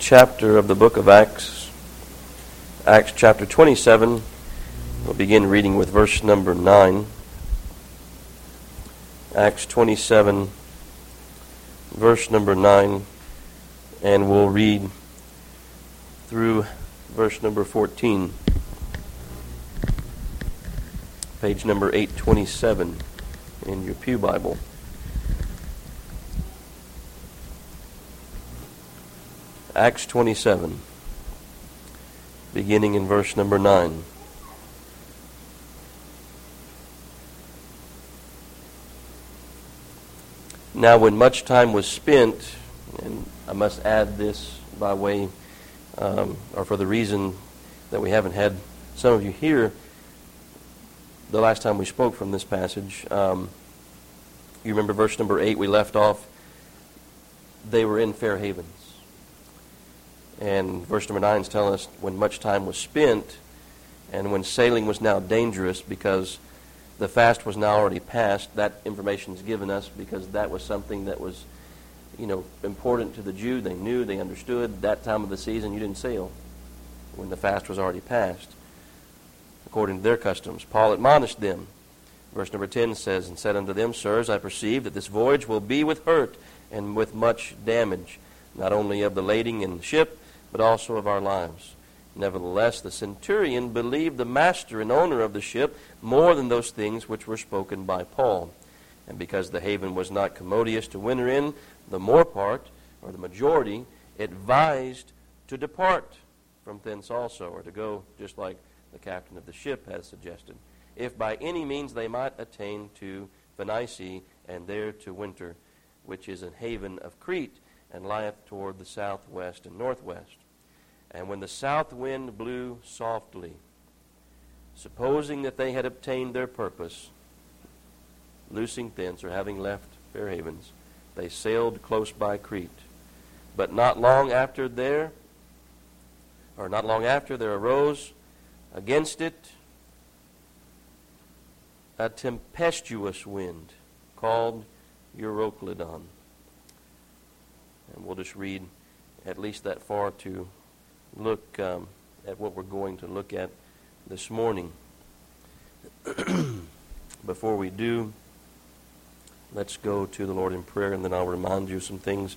chapter of the book of Acts, Acts chapter 27. We'll begin reading with verse number 9. Acts 27, verse number 9, and we'll read through verse number 14. Page number 827 in your Pew Bible. Acts 27, beginning in verse number 9. Now, when much time was spent, and I must add this by way, um, or for the reason that we haven't had some of you here the last time we spoke from this passage. Um, you remember verse number 8, we left off, they were in Fair Havens. And verse number 9 is telling us when much time was spent and when sailing was now dangerous because the fast was now already passed, that information is given us because that was something that was, you know, important to the Jew. They knew, they understood that time of the season you didn't sail when the fast was already passed, according to their customs. Paul admonished them. Verse number 10 says, And said unto them, Sirs, I perceive that this voyage will be with hurt and with much damage, not only of the lading in the ship, but also of our lives. Nevertheless, the centurion believed the master and owner of the ship more than those things which were spoken by Paul. And because the haven was not commodious to winter in, the more part, or the majority, advised to depart from thence also, or to go just like the captain of the ship has suggested, if by any means they might attain to Phoenicia, and there to winter, which is a haven of Crete, and lieth toward the southwest and northwest. And when the south wind blew softly, supposing that they had obtained their purpose, loosing thence or having left Fair Havens, they sailed close by Crete. But not long after there, or not long after, there arose against it a tempestuous wind called Euroclydon. And we'll just read at least that far to look um, at what we're going to look at this morning. Before we do, let's go to the Lord in prayer, and then I'll remind you some things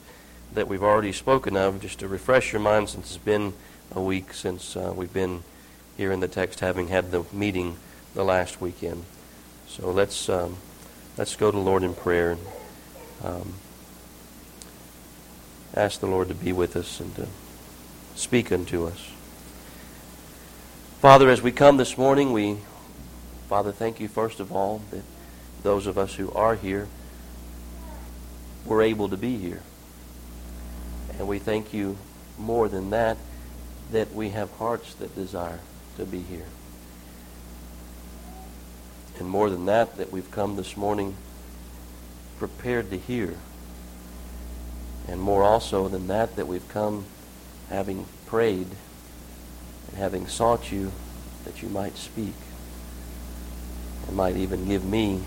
that we've already spoken of, just to refresh your mind since it's been a week since uh, we've been here in the text, having had the meeting the last weekend. So let's um, let's go to the Lord in prayer. Um, ask the Lord to be with us and to speak unto us. Father, as we come this morning, we, Father, thank you first of all that those of us who are here were able to be here. And we thank you more than that, that we have hearts that desire to be here. And more than that, that we've come this morning prepared to hear. And more also than that, that we've come having prayed and having sought you that you might speak and might even give me,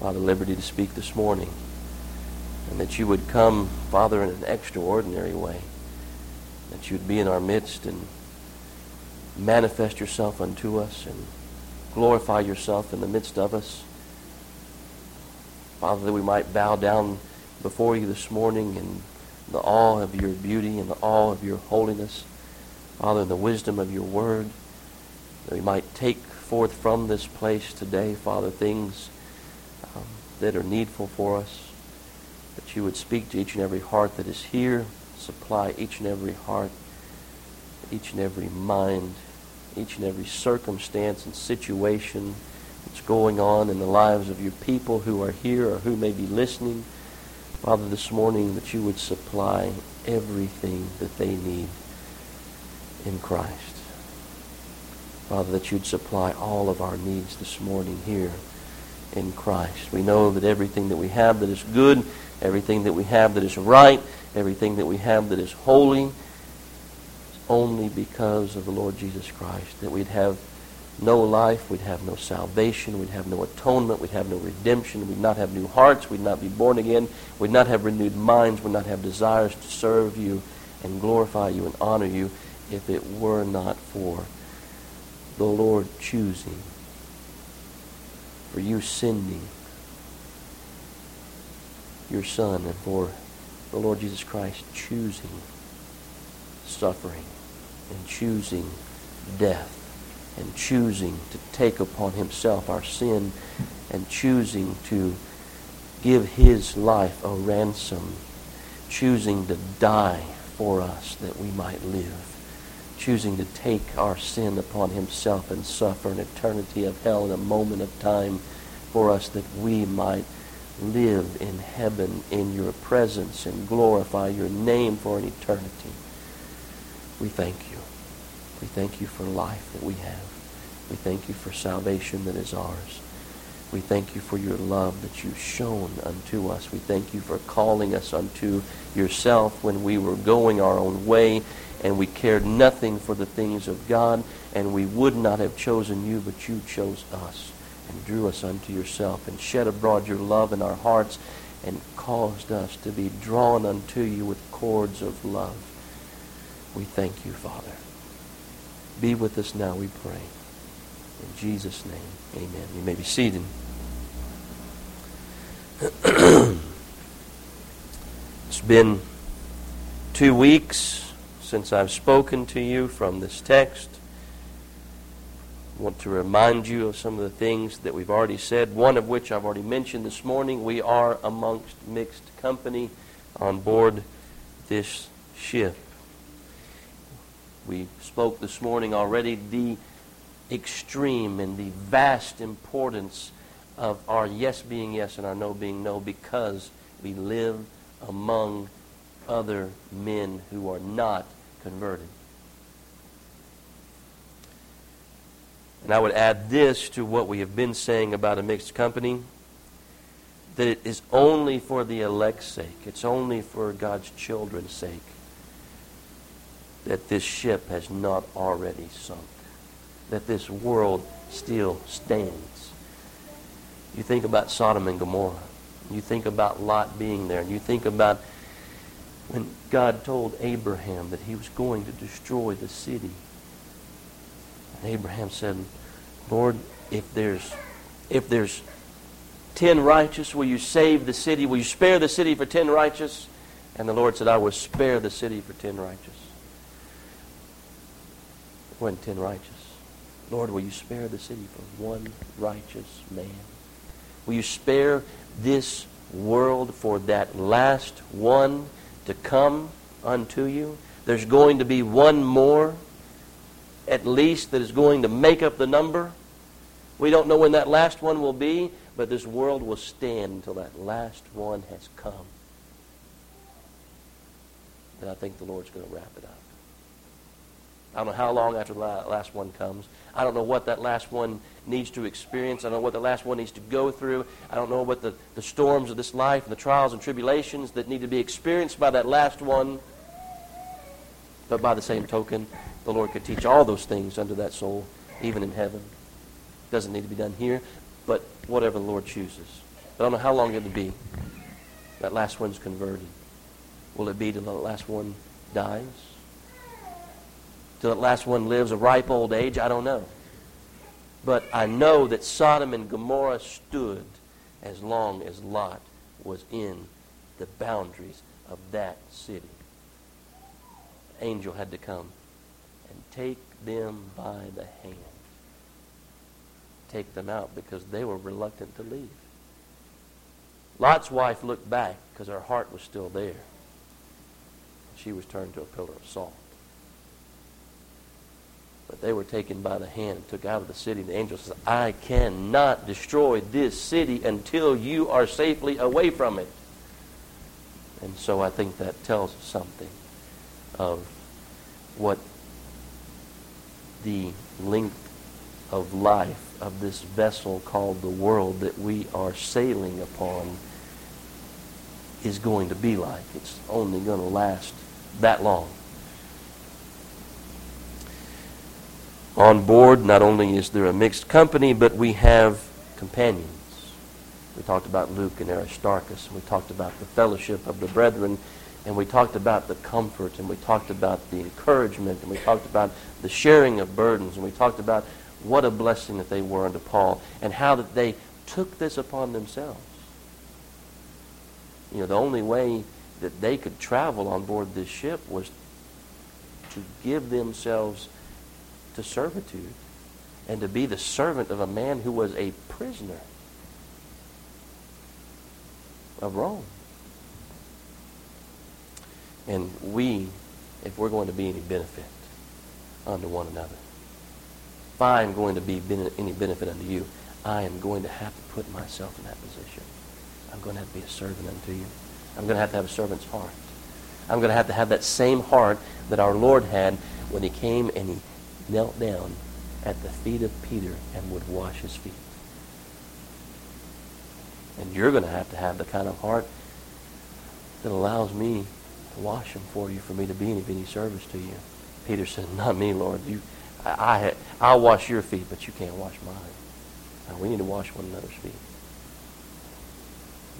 Father, liberty to speak this morning. And that you would come, Father, in an extraordinary way. That you'd be in our midst and manifest yourself unto us and glorify yourself in the midst of us. Father, that we might bow down before you this morning in the awe of your beauty and the awe of your holiness. Father, in the wisdom of your word, that we might take forth from this place today, Father, things um, that are needful for us, that you would speak to each and every heart that is here, supply each and every heart, each and every mind, each and every circumstance and situation that's going on in the lives of your people who are here or who may be listening. Father, this morning that you would supply everything that they need in Christ. Father, that you'd supply all of our needs this morning here in Christ. We know that everything that we have that is good, everything that we have that is right, everything that we have that is holy, is only because of the Lord Jesus Christ. That we'd have no life, we'd have no salvation, we'd have no atonement, we'd have no redemption, we'd not have new hearts, we'd not be born again, we'd not have renewed minds, we'd not have desires to serve you and glorify you and honor you if it were not for the Lord choosing, for you sending your Son, and for the Lord Jesus Christ choosing suffering and choosing death and choosing to take upon himself our sin and choosing to give his life a ransom, choosing to die for us that we might live, choosing to take our sin upon himself and suffer an eternity of hell in a moment of time for us that we might live in heaven in your presence and glorify your name for an eternity. We thank you. We thank you for life that we have. We thank you for salvation that is ours. We thank you for your love that you've shown unto us. We thank you for calling us unto yourself when we were going our own way and we cared nothing for the things of God and we would not have chosen you, but you chose us and drew us unto yourself and shed abroad your love in our hearts and caused us to be drawn unto you with cords of love. We thank you, Father. Be with us now, we pray. In Jesus' name, amen. You may be seated. it's been two weeks since I've spoken to you from this text. I want to remind you of some of the things that we've already said, one of which I've already mentioned this morning. We are amongst mixed company on board this ship. We spoke this morning already the extreme and the vast importance of our yes being yes and our no being no because we live among other men who are not converted. And I would add this to what we have been saying about a mixed company that it is only for the elect's sake, it's only for God's children's sake that this ship has not already sunk that this world still stands. You think about Sodom and Gomorrah. You think about Lot being there. You think about when God told Abraham that he was going to destroy the city. And Abraham said, Lord, if there's if there's ten righteous, will you save the city? Will you spare the city for ten righteous? And the Lord said, I will spare the city for ten righteous. Wasn't ten righteous. Lord, will you spare the city for one righteous man? Will you spare this world for that last one to come unto you? There's going to be one more, at least, that is going to make up the number. We don't know when that last one will be, but this world will stand until that last one has come. And I think the Lord's going to wrap it up. I don't know how long after the last one comes. I don't know what that last one needs to experience. I don't know what the last one needs to go through. I don't know what the, the storms of this life and the trials and tribulations that need to be experienced by that last one. But by the same token, the Lord could teach all those things unto that soul, even in heaven. Doesn't need to be done here, but whatever the Lord chooses. I don't know how long it'll be. That last one's converted. Will it be till the last one dies? Till that last one lives a ripe old age, I don't know. But I know that Sodom and Gomorrah stood as long as Lot was in the boundaries of that city. The angel had to come and take them by the hand. Take them out because they were reluctant to leave. Lot's wife looked back because her heart was still there. She was turned to a pillar of salt. But they were taken by the hand and took out of the city. The angel says, I cannot destroy this city until you are safely away from it. And so I think that tells us something of what the length of life of this vessel called the world that we are sailing upon is going to be like. It's only going to last that long. On board, not only is there a mixed company, but we have companions. We talked about Luke and Aristarchus. And we talked about the fellowship of the brethren And we talked about the comfort, and we talked about the encouragement, and we talked about the sharing of burdens, and we talked about what a blessing that they were unto Paul, and how that they took this upon themselves. You know, the only way that they could travel on board this ship was to give themselves to servitude and to be the servant of a man who was a prisoner of Rome. And we, if we're going to be any benefit unto one another, if I am going to be any benefit unto you, I am going to have to put myself in that position. I'm going to have to be a servant unto you. I'm going to have to have a servant's heart. I'm going to have to have that same heart that our Lord had when he came and he knelt down at the feet of Peter and would wash his feet. And you're going to have to have the kind of heart that allows me to wash them for you, for me to be of any service to you. Peter said, Not me, Lord. You, I, I, I'll wash your feet, but you can't wash mine. Now, we need to wash one another's feet.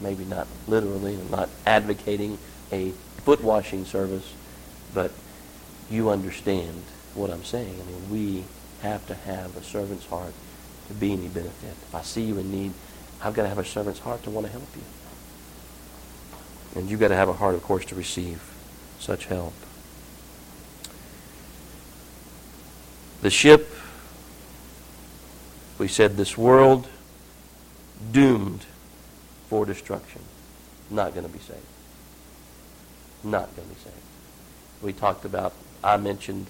Maybe not literally, I'm not advocating a foot washing service, but you understand what I'm saying. I mean, we have to have a servant's heart to be any benefit. If I see you in need, I've got to have a servant's heart to want to help you. And you've got to have a heart, of course, to receive such help. The ship, we said, this world doomed for destruction. Not going to be saved. Not going to be saved. We talked about, I mentioned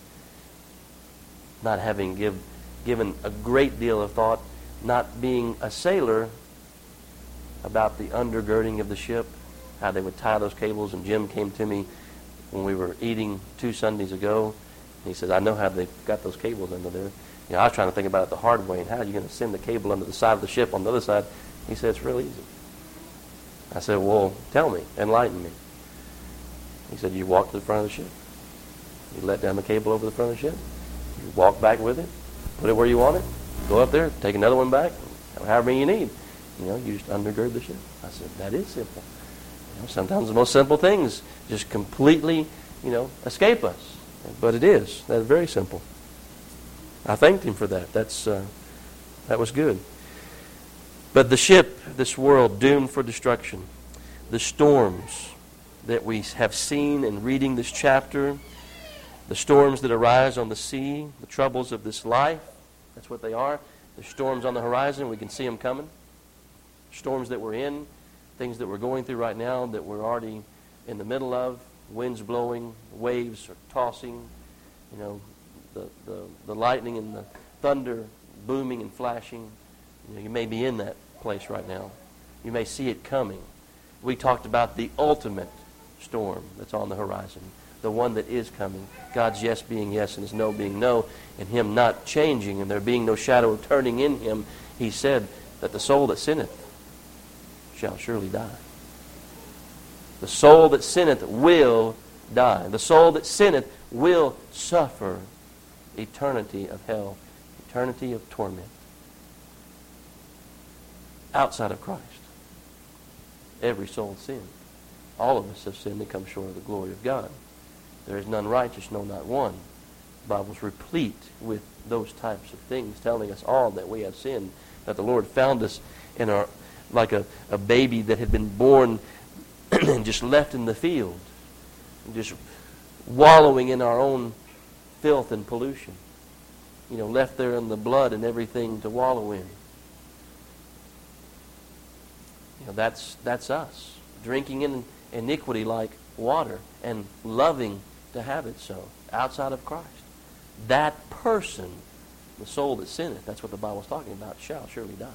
not having give, given a great deal of thought, not being a sailor about the undergirding of the ship, how they would tie those cables. And Jim came to me when we were eating two Sundays ago. he says, I know how they got those cables under there. You know, I was trying to think about it the hard way and how are you going to send the cable under the side of the ship on the other side. He said, it's real easy. I said, well, tell me, enlighten me. He said, you walk to the front of the ship. You let down the cable over the front of the ship. Walk back with it, put it where you want it, go up there, take another one back, however many you need. You know, you just undergird the ship. I said, that is simple. You know, sometimes the most simple things just completely, you know, escape us. But it is. That's very simple. I thanked him for that. That's, uh, that was good. But the ship, this world, doomed for destruction, the storms that we have seen in reading this chapter, the storms that arise on the sea, the troubles of this life, that's what they are. The storms on the horizon, we can see them coming storms that we're in, things that we're going through right now that we're already in the middle of, winds blowing, waves are tossing, you know, the, the, the lightning and the thunder booming and flashing. You, know, you may be in that place right now. You may see it coming. We talked about the ultimate storm that's on the horizon, the one that is coming. God's yes being yes and his no being no, and him not changing and there being no shadow of turning in him. He said that the soul that sinneth shall surely die. The soul that sinneth will die. The soul that sinneth will suffer eternity of hell, eternity of torment. Outside of Christ, every soul sinned. All of us have sinned and come short of the glory of God. There is none righteous, no, not one. The Bible's replete with those types of things, telling us all that we have sinned, that the Lord found us in our like a, a baby that had been born and just left in the field, just wallowing in our own filth and pollution. You know, left there in the blood and everything to wallow in. You know, that's, that's us. Drinking in iniquity like water and loving to have it so outside of Christ. That person, the soul that sinneth, that's what the Bible's talking about, shall surely die.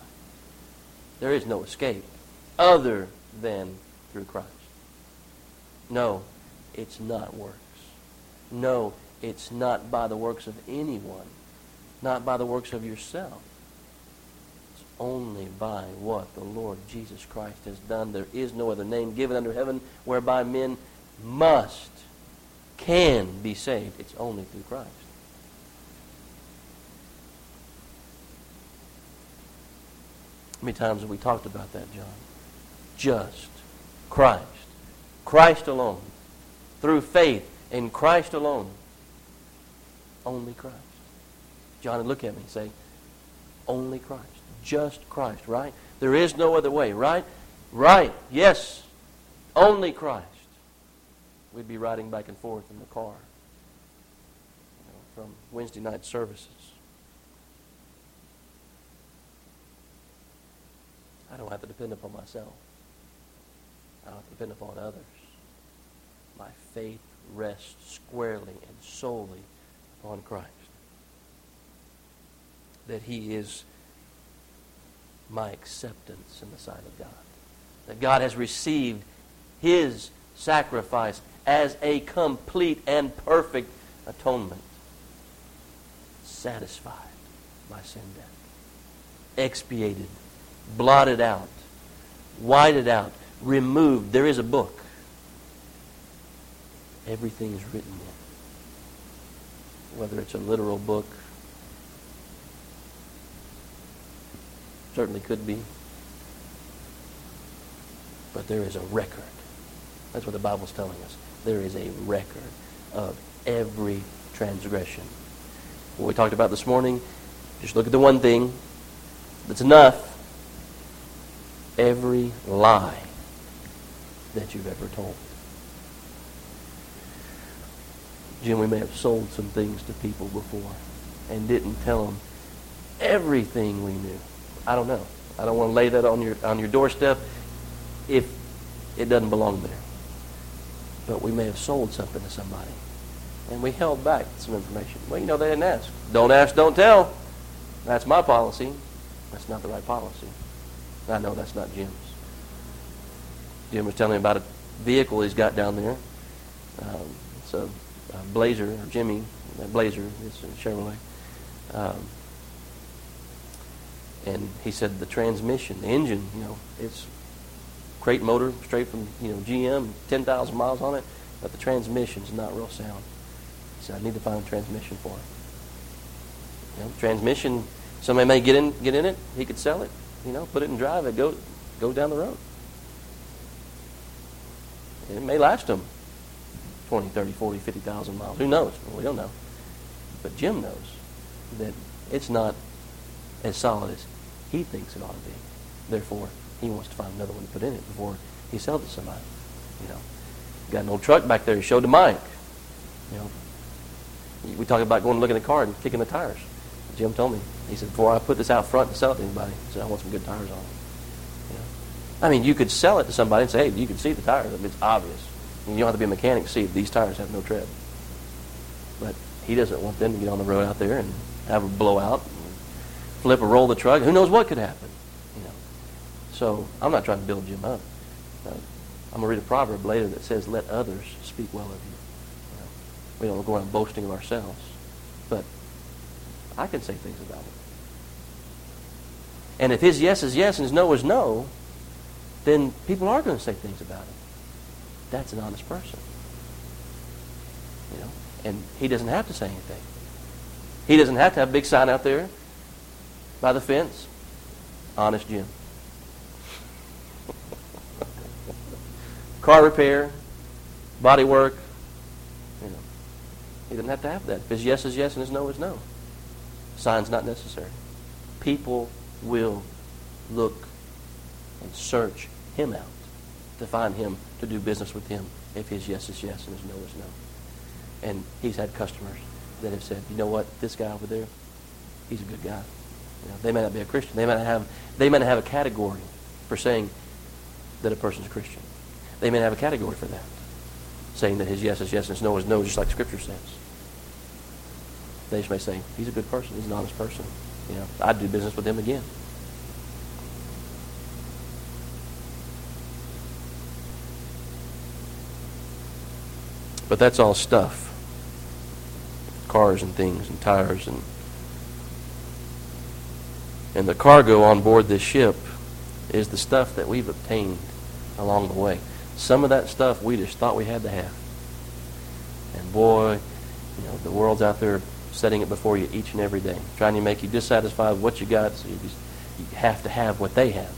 There is no escape other than through Christ. No, it's not works. No, it's not by the works of anyone, not by the works of yourself. It's only by what the Lord Jesus Christ has done. There is no other name given under heaven whereby men must, can be saved. It's only through Christ. How many times have we talked about that, John? Just Christ. Christ alone. through faith in Christ alone. Only Christ. John, would look at me and say, only Christ. Just Christ, right? There is no other way, right? Right, yes. Only Christ. We'd be riding back and forth in the car you know, from Wednesday night services. I don't have to depend upon myself. I don't have to depend upon others. My faith rests squarely and solely on Christ. That He is my acceptance in the sight of God. That God has received His sacrifice as a complete and perfect atonement. Satisfied my sin debt. Expiated. Blotted out. Whited out. Removed. There is a book. Everything is written in. Whether it's a literal book Certainly could be. But there is a record. That's what the Bible's telling us. There is a record of every transgression. What we talked about this morning, just look at the one thing that's enough. Every lie that you've ever told. Jim, we may have sold some things to people before and didn't tell them everything we knew. I don't know. I don't want to lay that on your on your doorstep if it doesn't belong there. But we may have sold something to somebody. And we held back some information. Well, you know, they didn't ask. Don't ask, don't tell. That's my policy. That's not the right policy. I know that's not Jim's. Jim was telling me about a vehicle he's got down there. Um, it's a, a Blazer, or Jimmy, that Blazer, it's a Chevrolet. Um, and he said the transmission, the engine, you know, it's crate motor straight from you know GM, 10,000 miles on it, but the transmission's not real sound. So I need to find a transmission for it. You know, transmission, somebody may get in get in it, he could sell it, you know, put it in drive, it go go down the road. And it may last him 20, 30, 40, 50,000 miles. Who knows? we don't know. But Jim knows that it's not as solid as he thinks it ought to be. Therefore, he wants to find another one to put in it before he sells it to somebody. You know, got an old truck back there. He showed to Mike. You know, we talked about going to look in the car and kicking the tires. Jim told me. He said, before I put this out front to sell it to anybody, he said, I want some good tires on it. You know? I mean, you could sell it to somebody and say, hey, you can see the tires. It's obvious. You don't have to be a mechanic to see these tires have no tread. But he doesn't want them to get on the road out there and have a blowout flip or roll the truck. Who knows what could happen? So I'm not trying to build Jim up. Uh, I'm going to read a proverb later that says, "Let others speak well of you." know, we don't go around boasting of ourselves, but I can say things about him. And if his yes is yes and his no is no, then people are going to say things about him. That's an honest person. You know, and he doesn't have to say anything. He doesn't have to have a big sign out there by the fence? Honest Jim. Car repair, body work. You know, he doesn't have to have that. If his yes is yes and his no is no. Sign's not necessary. People will look and search him out to find him to do business with him if his yes is yes and his no is no. And he's had customers that have said, you know what, this guy over there, he's a good guy. You know, they may not be a Christian. They may not have they may not have a category for saying that a person's a Christian. They may have a category for that, saying that his yes is yes and his no is no, just like Scripture says. They just may say he's a good person. He's an honest person. You know, I'd do business with him again. But that's all stuff. Cars and things and tires and and the cargo on board this ship is the stuff that we've obtained along the way. Some of that stuff we just thought we had to have. And boy, you know, the world's out there setting it before you each and every day, trying to make you dissatisfied with what you got, so you, just, you have to have what they have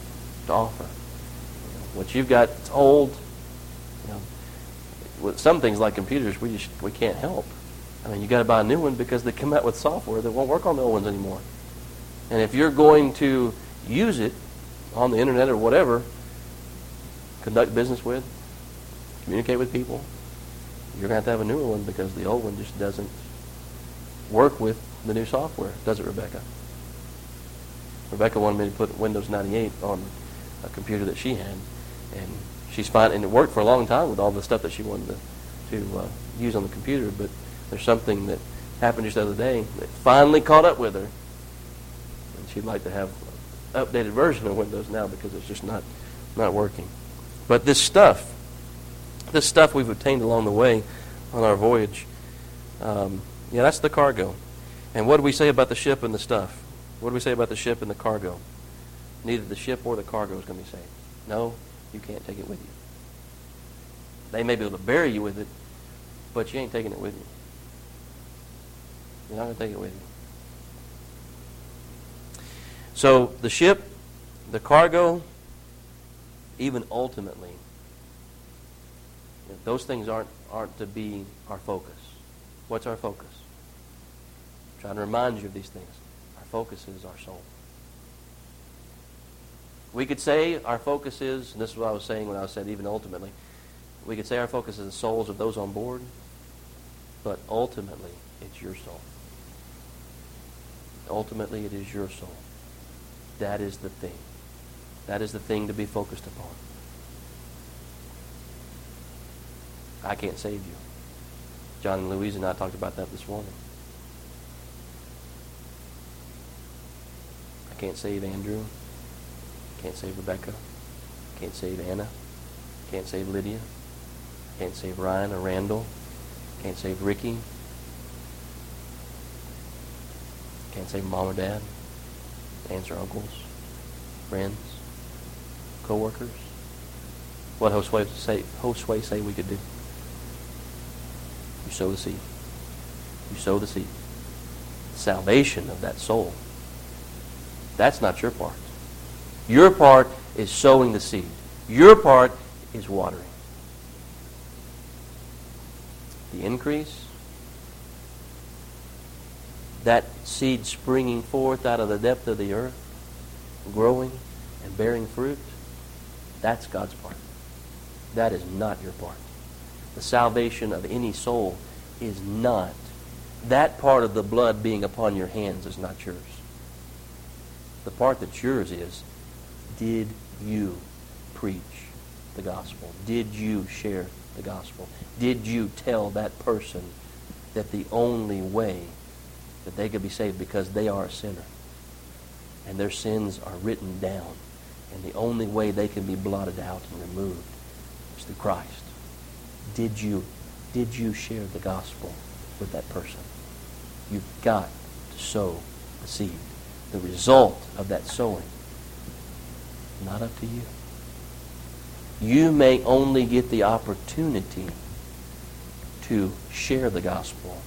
to offer. You know, what you've got, it's old. You know, with some things like computers, we just we can't help. I mean, you got to buy a new one because they come out with software that won't work on the old ones anymore. And if you're going to use it on the internet or whatever, conduct business with, communicate with people, you're going to have to have a newer one because the old one just doesn't work with the new software. Does it, Rebecca? Rebecca wanted me to put Windows 98 on a computer that she had, and she's fine, and it worked for a long time with all the stuff that she wanted to, to uh, use on the computer, but there's something that happened just the other day that finally caught up with her, and she'd like to have an updated version of Windows now because it's just not, not working. But this stuff, this stuff we've obtained along the way on our voyage, um, yeah, that's the cargo. And what do we say about the ship and the stuff? What do we say about the ship and the cargo? Neither the ship or the cargo is going to be saved. No, you can't take it with you. They may be able to bury you with it, but you ain't taking it with you. You're not going to take it with you. So the ship, the cargo, even ultimately, those things aren't, aren't to be our focus. What's our focus? I'm trying to remind you of these things. Our focus is our soul. We could say our focus is, and this is what I was saying when I said even ultimately, we could say our focus is the souls of those on board, but ultimately it's your soul. Ultimately it is your soul. That is the thing. That is the thing to be focused upon. I can't save you. John and Louise and I talked about that this morning. I can't save Andrew. Can't save Rebecca. Can't save Anna. Can't save Lydia. Can't save Ryan or Randall. Can't save Ricky. Can't save mom or dad, aunts or uncles, friends, co-workers. What Josue say, Josue say we could do? You sow the seed. You sow the seed. Salvation of that soul. That's not your part. Your part is sowing the seed. Your part is watering. The increase, that seed springing forth out of the depth of the earth, growing and bearing fruit, that's God's part. That is not your part. The salvation of any soul is not. That part of the blood being upon your hands is not yours. The part that's yours is did you preach the gospel? Did you share the gospel? Did you tell that person that the only way that they could be saved because they are a sinner and their sins are written down and the only way they can be blotted out and removed is through Christ? Did you did you share the gospel with that person? You've got to sow the seed. The result of that sowing not up to you. You may only get the opportunity to share the gospel,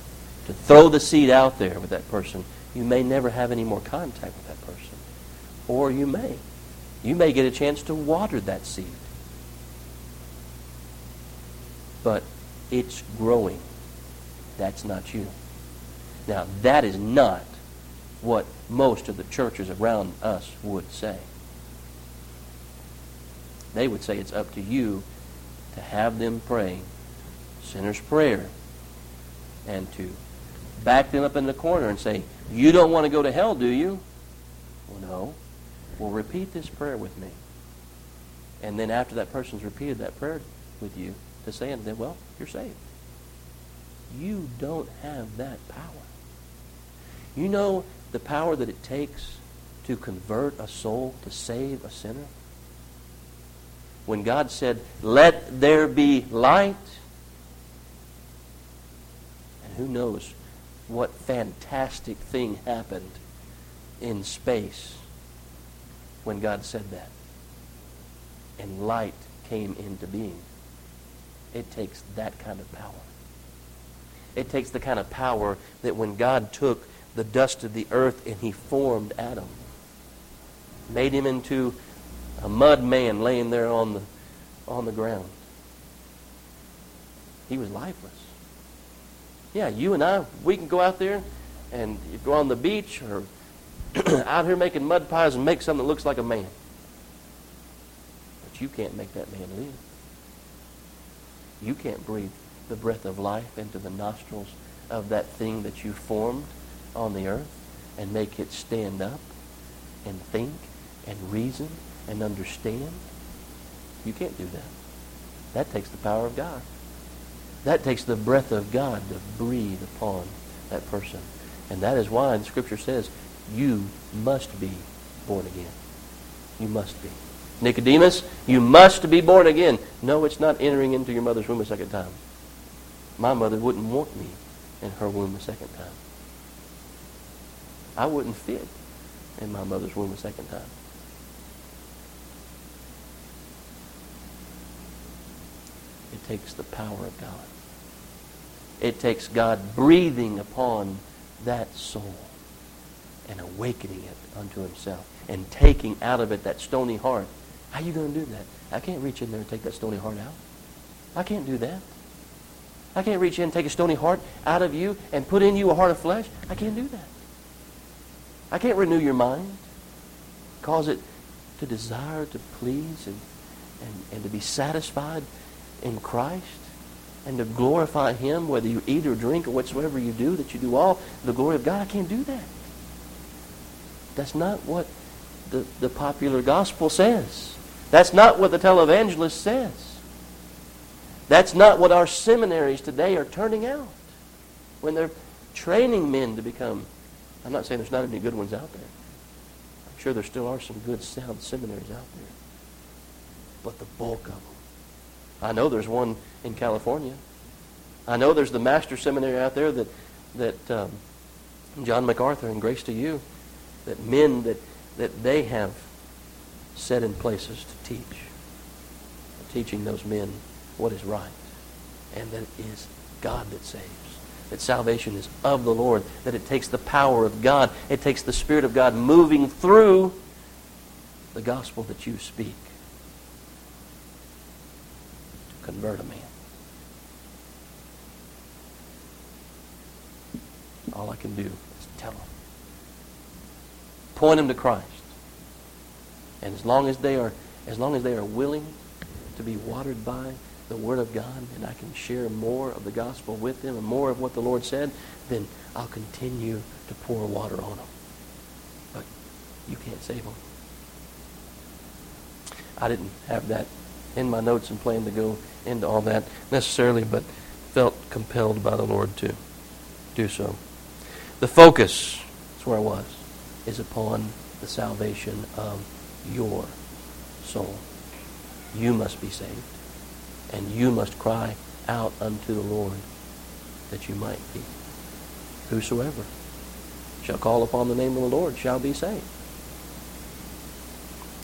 to throw the seed out there with that person. You may never have any more contact with that person. Or you may. You may get a chance to water that seed. But it's growing. That's not you. Now, that is not what most of the churches around us would say. They would say it's up to you to have them pray sinner's prayer and to back them up in the corner and say, You don't want to go to hell, do you? Well, no. Well, repeat this prayer with me. And then after that person's repeated that prayer with you, to say unto them, Well, you're saved. You don't have that power. You know the power that it takes to convert a soul, to save a sinner? when God said, Let there be light. And who knows what fantastic thing happened in space when God said that. And light came into being. It takes that kind of power. It takes the kind of power that when God took the dust of the earth and he formed Adam, made him into a mud man laying there on the, on the ground. he was lifeless. Yeah, you and I, we can go out there and go on the beach or out here making mud pies and make something that looks like a man. But you can't make that man live. You can't breathe the breath of life into the nostrils of that thing that you formed on the earth and make it stand up and think and reason and understand. You can't do that. That takes the power of God. That takes the breath of God to breathe upon that person. And that is why the Scripture says you must be born again. You must be. Nicodemus, you must be born again. No, it's not entering into your mother's womb a second time. My mother wouldn't want me in her womb a second time. I wouldn't fit in my mother's womb a second time. It takes the power of God. It takes God breathing upon that soul and awakening it unto himself and taking out of it that stony heart. How are you going to do that? I can't reach in there and take that stony heart out. I can't do that. I can't reach in and take a stony heart out of you and put in you a heart of flesh. I can't do that. I can't renew your mind, cause it to desire to please and, and, and to be satisfied in Christ and to glorify Him, whether you eat or drink or whatsoever you do, that you do all the glory of God. I can't do that. That's not what the, the popular gospel says. That's not what the televangelist says. That's not what our seminaries today are turning out when they're training men to become. I'm not saying there's not any good ones out there. I'm sure there still are some good, sound seminaries out there. But the bulk of them. I know there's one in California. I know there's the Master Seminary out there that, that um, John MacArthur and Grace to You, that men that, that they have set in places to teach, teaching those men what is right, and that it is God that saves. That salvation is of the Lord, that it takes the power of God, it takes the Spirit of God moving through the gospel that you speak to convert a man. All I can do is tell them. Point them to Christ. And as long as they are as long as they are willing to be watered by the Word of God and I can share more of the gospel with them and more of what the Lord said, then I'll continue to pour water on them. But you can't save them. I didn't have that in my notes and plan to go into all that necessarily, but felt compelled by the Lord to do so. The focus, that's where I was, is upon the salvation of your soul. You must be saved. And you must cry out unto the Lord that you might be. Whosoever shall call upon the name of the Lord shall be saved.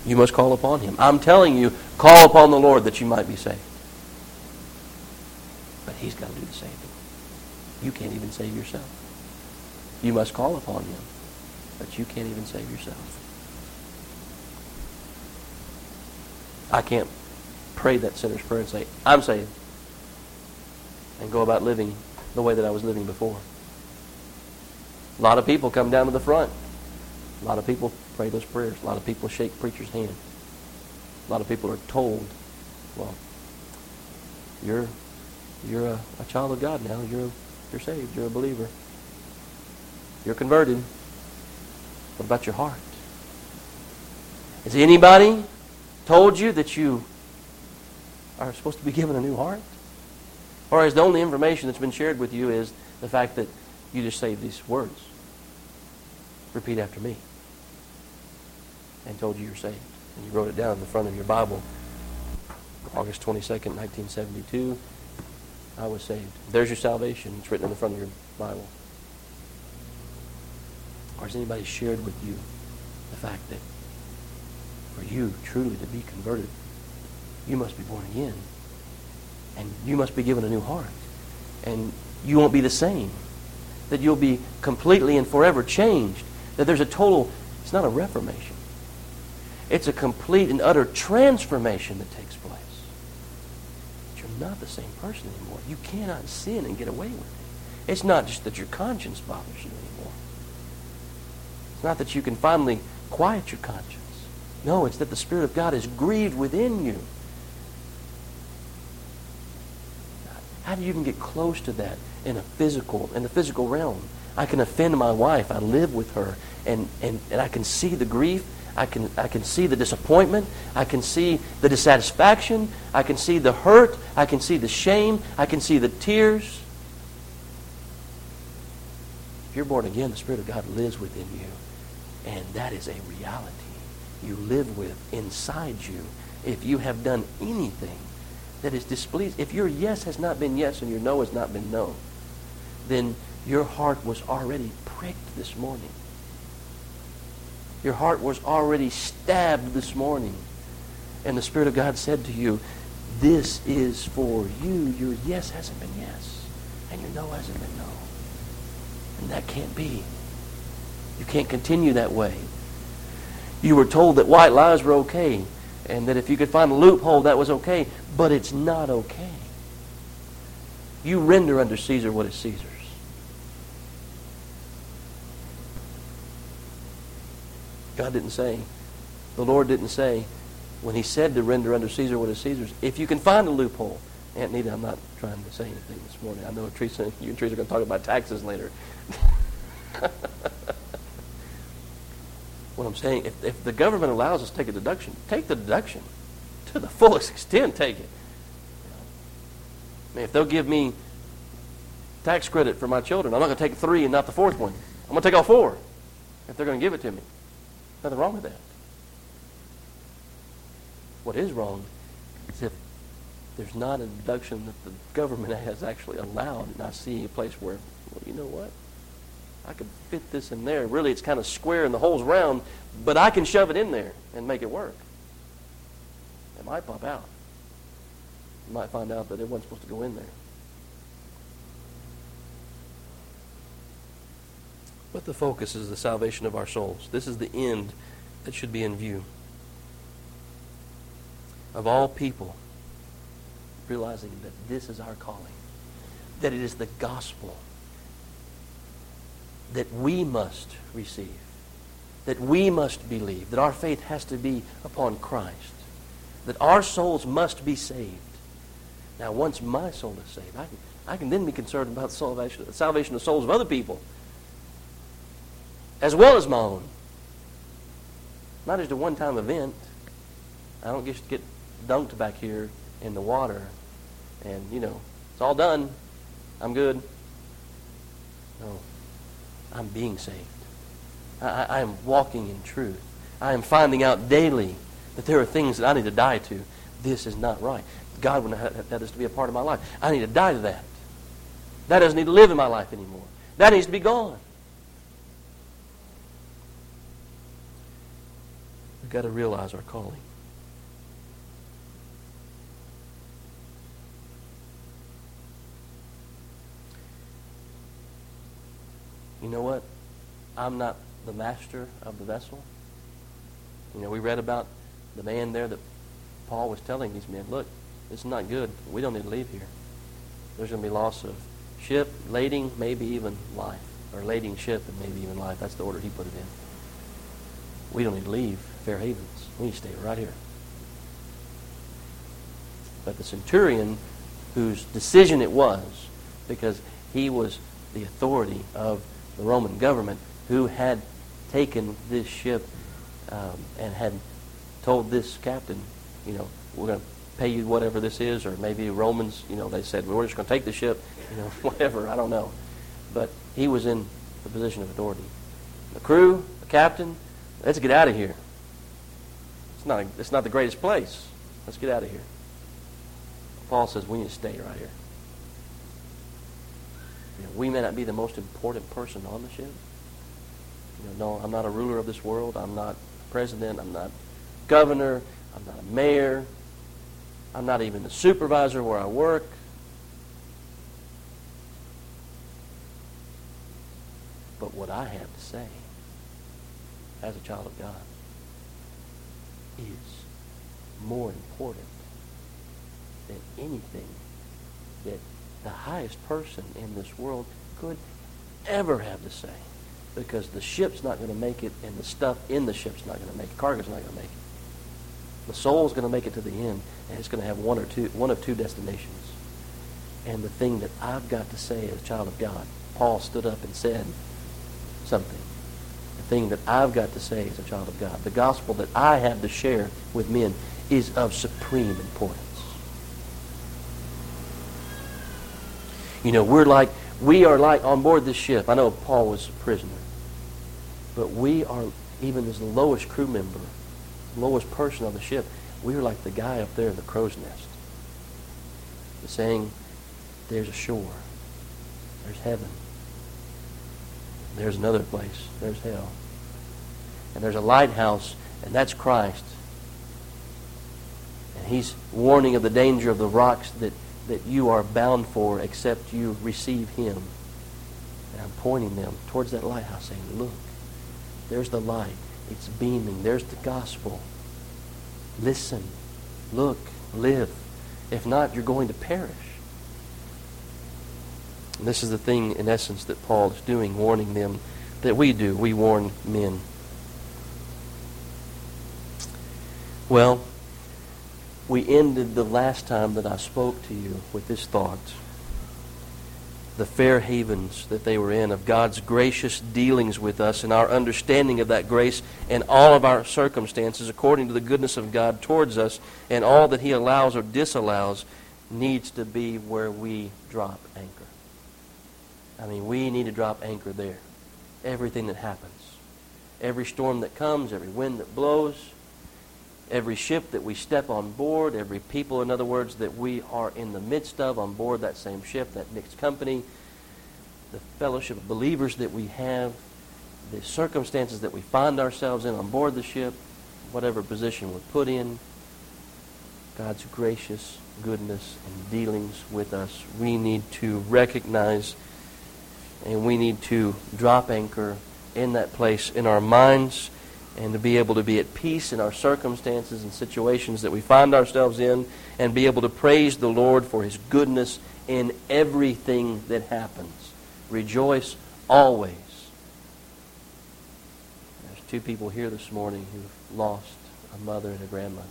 You must call upon him. I'm telling you, call upon the Lord that you might be saved. But he's got to do the saving. You can't even save yourself. You must call upon him, but you can't even save yourself. I can't pray that sinner's prayer and say, I'm saved, and go about living the way that I was living before. A lot of people come down to the front. A lot of people pray those prayers. A lot of people shake preacher's hand. A lot of people are told, well, you're you're a, a child of God now. You're you're saved. You're a believer. You're converted. What about your heart? Is anybody told you that you are supposed to be given a new heart? Or is the only information that's been shared with you is the fact that you just say these words? Repeat after me. And told you you're saved. And you wrote it down in the front of your Bible. August 22nd, 1972. I was saved. There's your salvation. It's written in the front of your Bible. Or has anybody shared with you the fact that for you truly to be converted, you must be born again. And you must be given a new heart. And you won't be the same. That you'll be completely and forever changed. That there's a total, it's not a reformation. It's a complete and utter transformation that takes place. That you're not the same person anymore. You cannot sin and get away with it. It's not just that your conscience bothers you anymore. It's not that you can finally quiet your conscience. No, it's that the Spirit of God is grieved within you. How do you even get close to that in a physical, in the physical realm? I can offend my wife. I live with her, and, and, and I can see the grief. I can, I can see the disappointment. I can see the dissatisfaction. I can see the hurt. I can see the shame. I can see the tears. If you're born again, the Spirit of God lives within you. And that is a reality you live with inside you. If you have done anything that is displeased, if your yes has not been yes and your no has not been no, then your heart was already pricked this morning. Your heart was already stabbed this morning. And the Spirit of God said to you, This is for you. Your yes hasn't been yes, and your no hasn't been no. And that can't be. You can't continue that way. You were told that white lies were okay, and that if you could find a loophole, that was okay, but it's not okay. You render unto Caesar what is Caesar's. God didn't say, the Lord didn't say, when he said to render unto Caesar what is Caesar's, if you can find a loophole. Aunt Nita, I'm not trying to say anything this morning. I know Teresa, you and Teresa are going to talk about taxes later. what I'm saying, if, if the government allows us to take a deduction, take the deduction. To the fullest extent, take it. I mean, if they'll give me tax credit for my children, I'm not going to take three and not the fourth one. I'm going to take all four if they're going to give it to me. Nothing wrong with that. What is wrong is if there's not a deduction that the government has actually allowed, and I see a place where, well, you know what? I could fit this in there. Really, it's kind of square and the hole's round, but I can shove it in there and make it work. It might pop out. You might find out that it wasn't supposed to go in there. But the focus is the salvation of our souls. This is the end that should be in view. Of all people, realizing that this is our calling, that it is the gospel that we must receive, that we must believe, that our faith has to be upon Christ, that our souls must be saved. Now, once my soul is saved, I can, I can then be concerned about the salvation, the salvation of souls of other people as well as my own. Not just a one time event. I don't just get dunked back here in the water and, you know, it's all done. I'm good. No. I'm being saved. I, I am walking in truth. I am finding out daily that there are things that I need to die to. This is not right. God would not have this to be a part of my life. I need to die to that. That doesn't need to live in my life anymore. That needs to be gone. We've got to realize our calling. You know what? I'm not the master of the vessel. You know, we read about the man there that Paul was telling these men, look, this is not good. We don't need to leave here. There's going to be loss of ship, lading, maybe even life. Or lading ship and maybe even life. That's the order he put it in. We don't need to leave. Fair Havens. We need to stay right here. But the centurion, whose decision it was, because he was the authority of the Roman government, who had taken this ship um, and had told this captain, you know, we're going to pay you whatever this is, or maybe Romans, you know, they said, we're just going to take the ship, you know, whatever, I don't know. But he was in the position of authority. The crew, the captain, let's get out of here. It's not, a, it's not the greatest place. Let's get out of here. Paul says we need to stay right here. You know, we may not be the most important person on the ship. You know, no, I'm not a ruler of this world. I'm not president. I'm not governor. I'm not a mayor. I'm not even the supervisor where I work. But what I have to say as a child of God is more important than anything that the highest person in this world could ever have to say. Because the ship's not going to make it, and the stuff in the ship's not going to make it. Cargo's not going to make it. The soul's going to make it to the end, and it's going to have one or two, one of two destinations. And the thing that I've got to say as a child of God, Paul stood up and said something. The thing that I've got to say as a child of God, the gospel that I have to share with men, is of supreme importance. You know, we're like, we are like on board this ship. I know Paul was a prisoner. But we are, even as the lowest crew member, lowest person on the ship, we are like the guy up there in the crow's nest. Saying, there's a shore. There's heaven. There's another place. There's hell. And there's a lighthouse, and that's Christ. And he's warning of the danger of the rocks that that you are bound for except you receive him. And I'm pointing them towards that lighthouse saying, look, there's the light. It's beaming. There's the gospel. Listen. Look. Live. If not, you're going to perish. And this is the thing, in essence, that Paul is doing, warning them that we do. We warn men. Well, we ended the last time that I spoke to you with this thought. The fair havens that they were in, of God's gracious dealings with us and our understanding of that grace and all of our circumstances according to the goodness of God towards us and all that He allows or disallows needs to be where we drop anchor. I mean, we need to drop anchor there. Everything that happens. Every storm that comes, every wind that blows, every ship that we step on board, every people, in other words, that we are in the midst of on board that same ship, that mixed company, the fellowship of believers that we have, the circumstances that we find ourselves in on board the ship, whatever position we're put in, God's gracious goodness and dealings with us, we need to recognize and we need to drop anchor in that place in our minds and to be able to be at peace in our circumstances and situations that we find ourselves in, and be able to praise the Lord for His goodness in everything that happens. Rejoice always. There's two people here this morning who've lost a mother and a grandmother.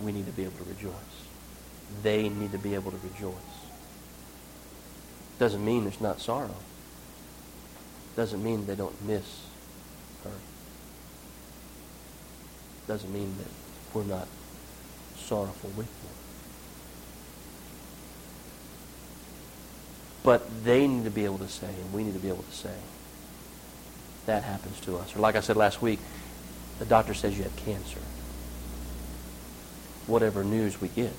We need to be able to rejoice. They need to be able to rejoice. Doesn't mean there's not sorrow doesn't mean they don't miss her. Doesn't mean that we're not sorrowful with them. But they need to be able to say, and we need to be able to say, that happens to us. Or like I said last week, the doctor says you have cancer. Whatever news we get,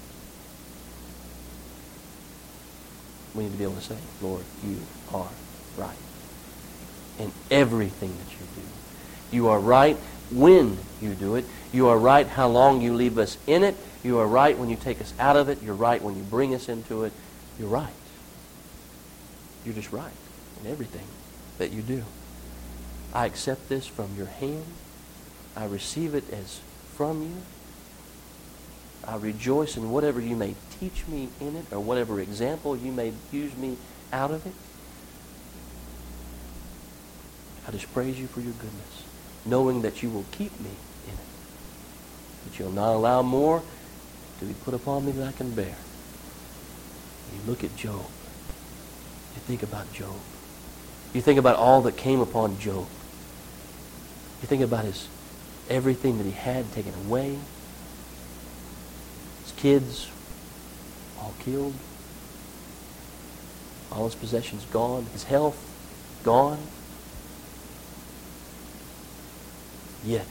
we need to be able to say, Lord, you are right in everything that you do. You are right when you do it. You are right how long you leave us in it. You are right when you take us out of it. You're right when you bring us into it. You're right. You're just right in everything that you do. I accept this from your hand. I receive it as from you. I rejoice in whatever you may teach me in it or whatever example you may use me out of it. I just praise you for your goodness, knowing that you will keep me in it, that you'll not allow more to be put upon me than I can bear. You look at Job. You think about Job. You think about all that came upon Job. You think about his everything that he had taken away. His kids all killed. All his possessions gone. His health gone. Yet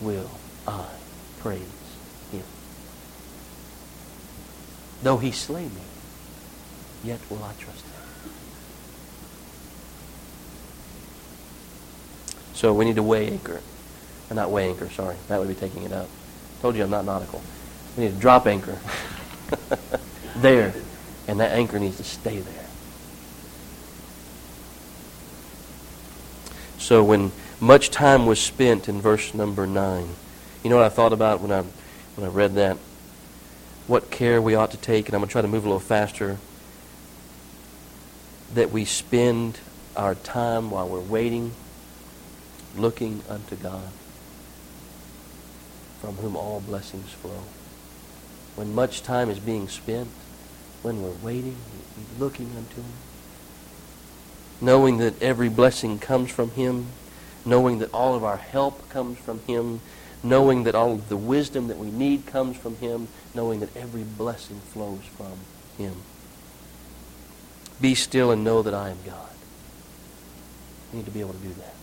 will I praise him. Though he slay me, yet will I trust him. So we need to weigh anchor. Or not weigh anchor, sorry. That would be taking it up. Told you I'm not nautical. We need to drop anchor there. And that anchor needs to stay there. So when much time was spent in verse number 9. You know what I thought about when I when I read that. What care we ought to take, and I'm going to try to move a little faster, that we spend our time while we're waiting, looking unto God, from whom all blessings flow. When much time is being spent, when we're waiting, looking unto Him, knowing that every blessing comes from Him, knowing that all of our help comes from Him, knowing that all of the wisdom that we need comes from Him, knowing that every blessing flows from Him. Be still and know that I am God. We need to be able to do that.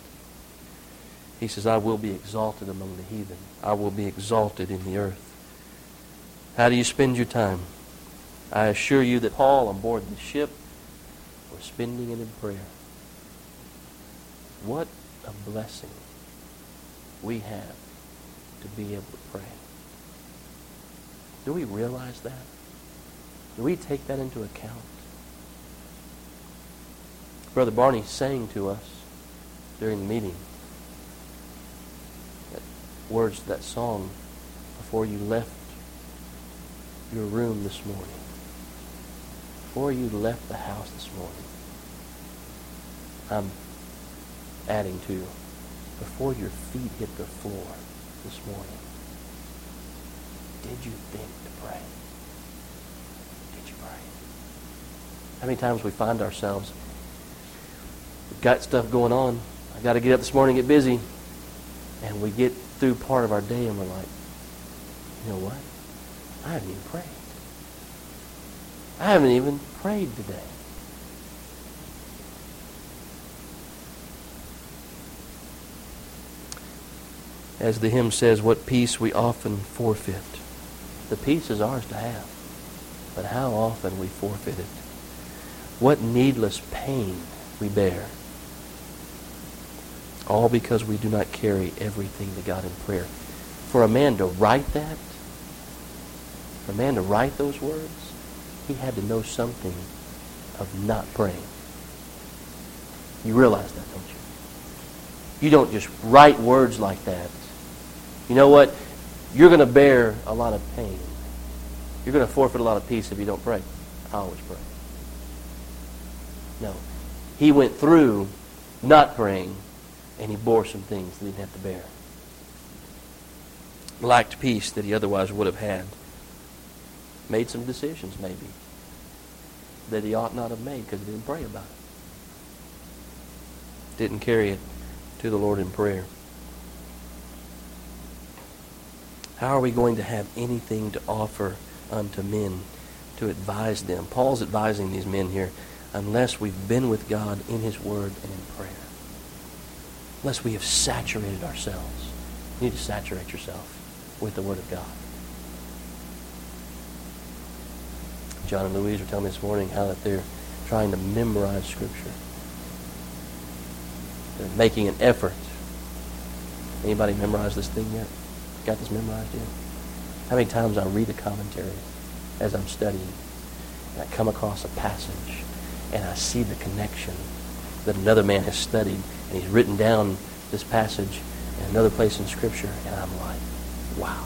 He says, I will be exalted among the heathen. I will be exalted in the earth. How do you spend your time? I assure you that Paul on board the ship was spending it in prayer. What a blessing we have to be able to pray. Do we realize that? Do we take that into account? Brother Barney sang to us during the meeting that words to that song before you left your room this morning. Before you left the house this morning. I'm adding to before your feet hit the floor this morning. Did you think to pray? Did you pray? How many times we find ourselves, we've got stuff going on. I got to get up this morning get busy. And we get through part of our day and we're like, you know what? I haven't even prayed. I haven't even prayed today. As the hymn says, what peace we often forfeit. The peace is ours to have, but how often we forfeit it. What needless pain we bear. All because we do not carry everything to God in prayer. For a man to write that, for a man to write those words, he had to know something of not praying. You realize that, don't you? You don't just write words like that. You know what? You're going to bear a lot of pain. You're going to forfeit a lot of peace if you don't pray. I always pray. No. He went through not praying, and he bore some things that he didn't have to bear. Lacked peace that he otherwise would have had. Made some decisions, maybe, that he ought not have made because he didn't pray about it. Didn't carry it to the Lord in prayer. How are we going to have anything to offer unto men to advise them? Paul's advising these men here unless we've been with God in His Word and in prayer. Unless we have saturated ourselves. You need to saturate yourself with the Word of God. John and Louise were telling me this morning how that they're trying to memorize Scripture. They're making an effort. Anybody memorize this thing yet? Got this memorized yet? How many times I read a commentary as I'm studying, and I come across a passage, and I see the connection that another man has studied, and he's written down this passage in another place in Scripture, and I'm like, wow.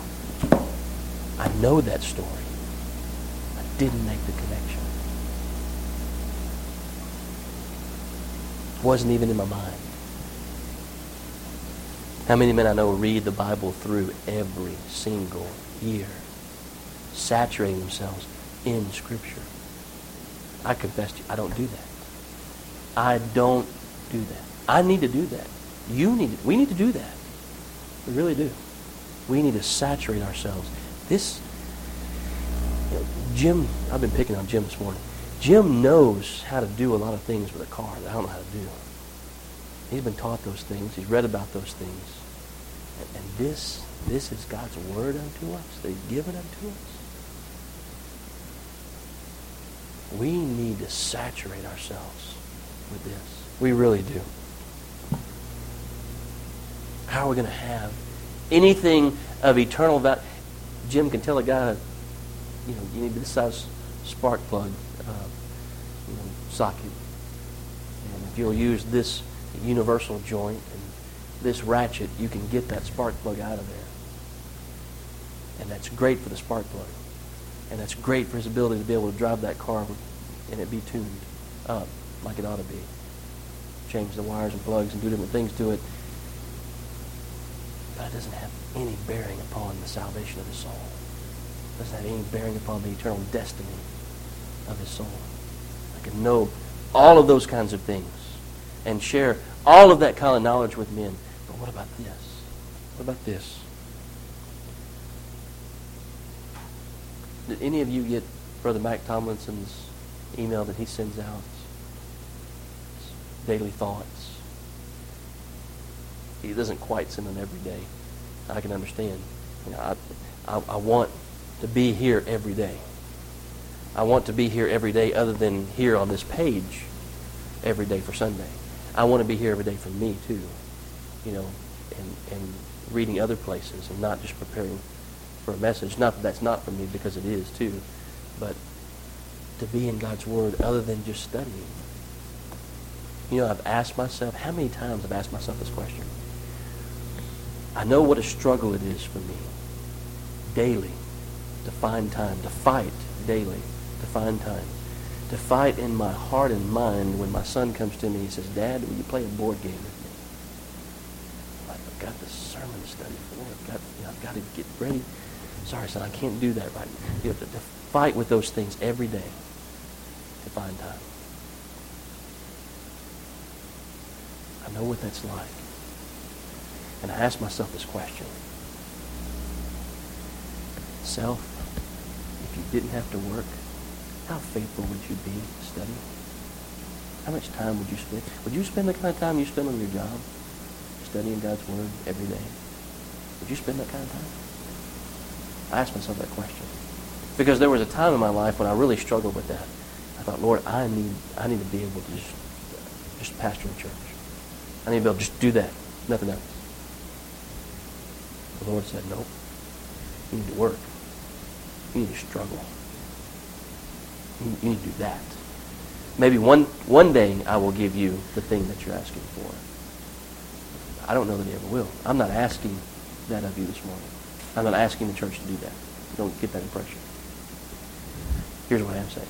I know that story. I didn't make the connection. It wasn't even in my mind. How many men I know read the Bible through every single year, saturating themselves in Scripture? I confess to you, I don't do that. I don't do that. I need to do that. You need to, we need to do that. We really do. We need to saturate ourselves. This, you know, Jim, I've been picking on Jim this morning. Jim knows how to do a lot of things with a car that I don't know how to do. He's been taught those things. He's read about those things. And, this, this is God's word unto us He's given unto us. We need to saturate ourselves with this. We really do. How are we going to have anything of eternal value? Jim can tell a guy, you know, you need this size spark plug, uh, you know, socket. And if you'll use this universal joint this ratchet, you can get that spark plug out of there. And that's great for the spark plug. And that's great for his ability to be able to drive that car and it be tuned up like it ought to be. Change the wires and plugs and do different things to it. But it doesn't have any bearing upon the salvation of his soul. It doesn't have any bearing upon the eternal destiny of his soul. I can know all of those kinds of things and share all of that kind of knowledge with men. What about this? What about this? Did any of you get Brother Mac Tomlinson's email that he sends out? Daily thoughts. He doesn't quite send them every day. I can understand. You know, I, I, I want to be here every day. I want to be here every day other than here on this page every day for Sunday. I want to be here every day for me too, you know, and, and reading other places and not just preparing for a message. Not that that's not for me because it is too, but to be in God's Word other than just studying. You know, I've asked myself, how many times I've asked myself this question? I know what a struggle it is for me daily to find time, to fight daily, to find time, to fight in my heart and mind when my son comes to me and says, Dad, will you play a board game with me? I'm like, I've got the sermon to study for. I've got, you know, I've got to get ready. Sorry, son, I can't do that right now. You have to, to fight with those things every day to find time. I know what that's like. And I ask myself this question. Self, if you didn't have to work, how faithful would you be to study? How much time would you spend? Would you spend the kind of time you spend on your job, studying God's Word every day? Would you spend that kind of time? I asked myself that question. Because there was a time in my life when I really struggled with that. I thought, Lord, I need, I need to be able to just, just pastor a church. I need to be able to just do that, nothing else. The Lord said, nope. You need to work. You need to struggle. You, you need to do that. Maybe one, one day I will give you the thing that you're asking for. I don't know that he ever will. I'm not asking that of you this morning. I'm not asking the church to do that. don't get that impression. Here's what I am saying.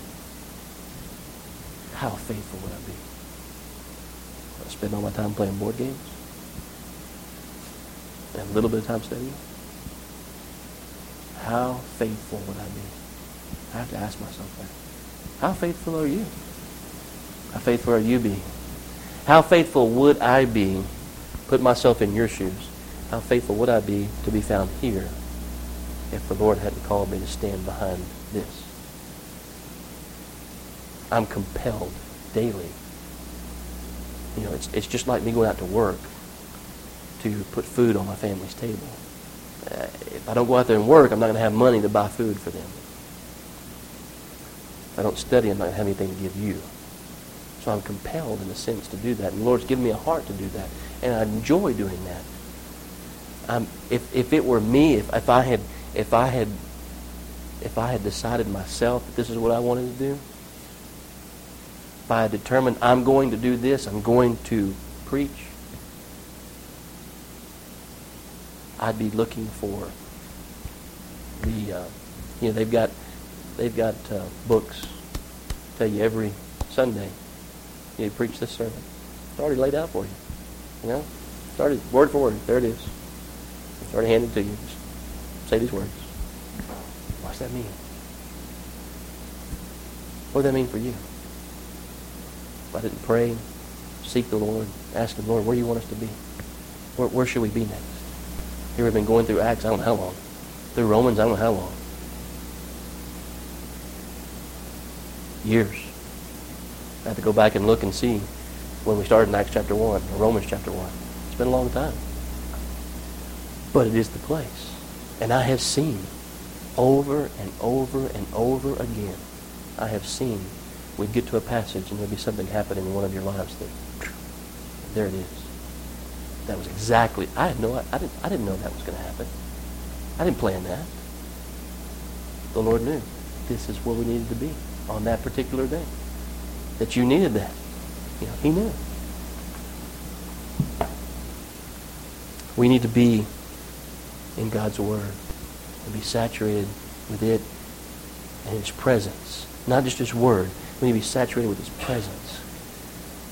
How faithful would I be? Would I spend all my time playing board games? And a little bit of time studying? How faithful would I be? I have to ask myself that. How faithful are you? How faithful are you being? How faithful would I be? Put myself in your shoes. How faithful would I be to be found here if the Lord hadn't called me to stand behind this? I'm compelled daily. You know, it's, it's just like me going out to work to put food on my family's table. Uh, if I don't go out there and work, I'm not going to have money to buy food for them. If I don't study, I'm not going to have anything to give you. So I'm compelled, in a sense, to do that. And the Lord's given me a heart to do that. And I enjoy doing that. If, if it were me, if, if I had if I had if I had decided myself that this is what I wanted to do, if I had determined I'm going to do this, I'm going to preach, I'd be looking for the uh, you know they've got they've got uh, books tell you every Sunday you preach this sermon. It's already laid out for you. You know, started word for word. There it is. It's already handed to you. Just say these words. What's that mean? What would that mean for you? If I didn't pray, seek the Lord, ask the Lord, where do you want us to be? Where, where should we be next? Here we've been going through Acts, I don't know how long. Through Romans, I don't know how long. Years. I have to go back and look and see when we started in Acts chapter 1 or Romans chapter 1. It's been a long time. But it is the place. And I have seen over and over and over again, I have seen we'd get to a passage and there'd be something happening in one of your lives that there it is. That was exactly I had no I didn't I didn't know that was going to happen. I didn't plan that. The Lord knew this is where we needed to be on that particular day. That you needed that. You know, he knew. We need to be in God's Word. and be saturated with it and His presence. Not just His Word. We need to be saturated with His presence.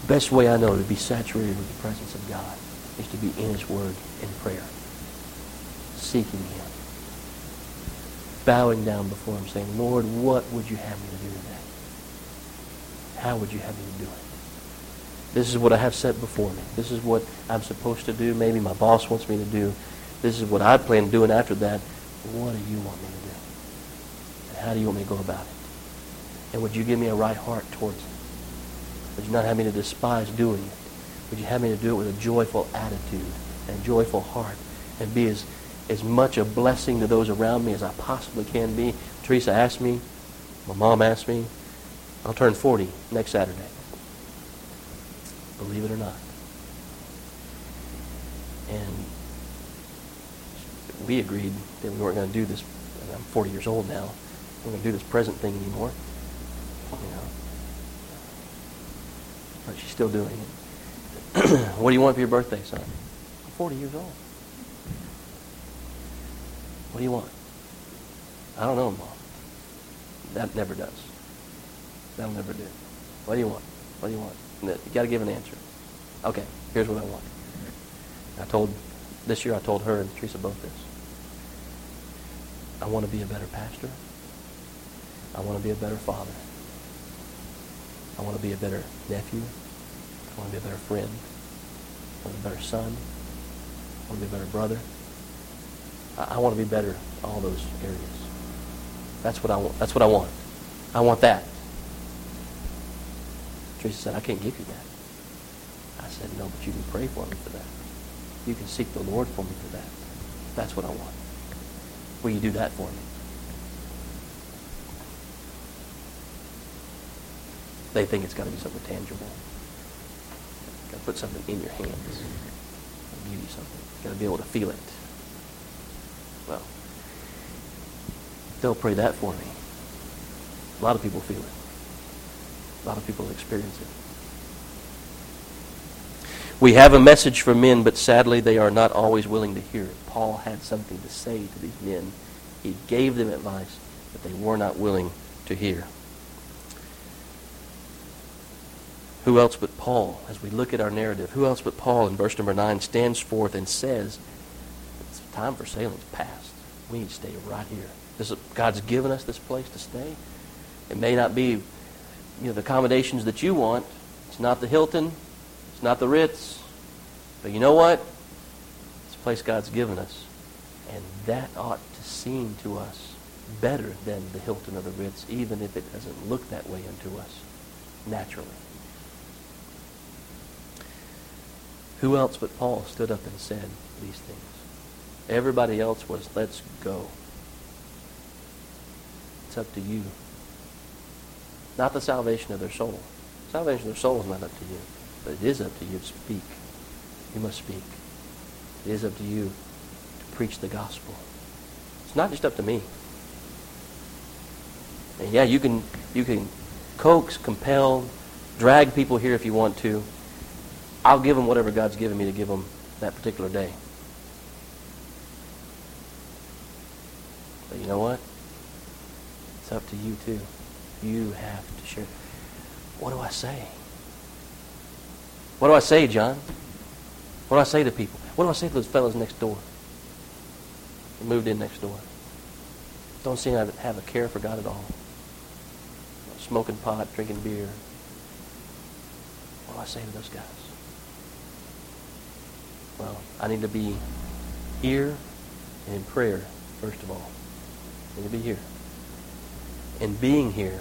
The best way I know to be saturated with the presence of God is to be in His Word in prayer. Seeking Him. Bowing down before Him saying, Lord, what would you have me to do today? How would you have me to do it? This is what I have set before me. This is what I'm supposed to do. Maybe my boss wants me to do. This is what I plan doing after that. What do you want me to do? And how do you want me to go about it? And would you give me a right heart towards it? Would you not have me to despise doing it? Would you have me to do it with a joyful attitude and joyful heart and be as, as much a blessing to those around me as I possibly can be? Teresa asked me, my mom asked me, I'll turn 40 next Saturday believe it or not. And we agreed that we weren't going to do this. I'm 40 years old now. We're going to do this present thing anymore. You know. But she's still doing it. what do you want for your birthday, son? I'm 40 years old. What do you want? I don't know, Mom. That never does. That'll never do. What do you want? What do you want? You got to give an answer. Okay, here's what I want. I told this year I told her and Teresa both this. I want to be a better pastor. I want to be a better father. I want to be a better nephew. I want to be a better friend. I want to be a better son. I want to be a better brother. I, want to be better in all those areas. That's what I want. That's what I want. I want that. Teresa said, I can't give you that. I said, no, but you can pray for me for that. You can seek the Lord for me for that. That's what I want. Will you do that for me? They think it's got to be something tangible. Got to put something in your hands. Give you something. Got to be able to feel it. Well, they'll pray that for me. A lot of people feel it. A lot of people experience it. We have a message for men, but sadly they are not always willing to hear it. Paul had something to say to these men. He gave them advice, but they were not willing to hear. Who else but Paul, as we look at our narrative, who else but Paul in verse number 9 stands forth and says, it's time for sailing's past. We need to stay right here. This is, God's given us this place to stay. It may not be you know, the accommodations that you want. It's not the Hilton. It's not the Ritz. But you know what? It's a place God's given us. And that ought to seem to us better than the Hilton or the Ritz, even if it doesn't look that way unto us naturally. Who else but Paul stood up and said these things? Everybody else was, let's go. It's up to you not the salvation of their soul. Salvation of their soul is not up to you. But it is up to you to speak. You must speak. It is up to you to preach the gospel. It's not just up to me. And yeah, you can you can coax, compel, drag people here if you want to. I'll give them whatever God's given me to give them that particular day. But you know what? It's up to you too. You have to share. What do I say? What do I say, John? What do I say to people? What do I say to those fellows next door? They moved in next door. Don't seem to have a care for God at all. Smoking pot, drinking beer. What do I say to those guys? Well, I need to be here and in prayer, first of all. I need to be here And being here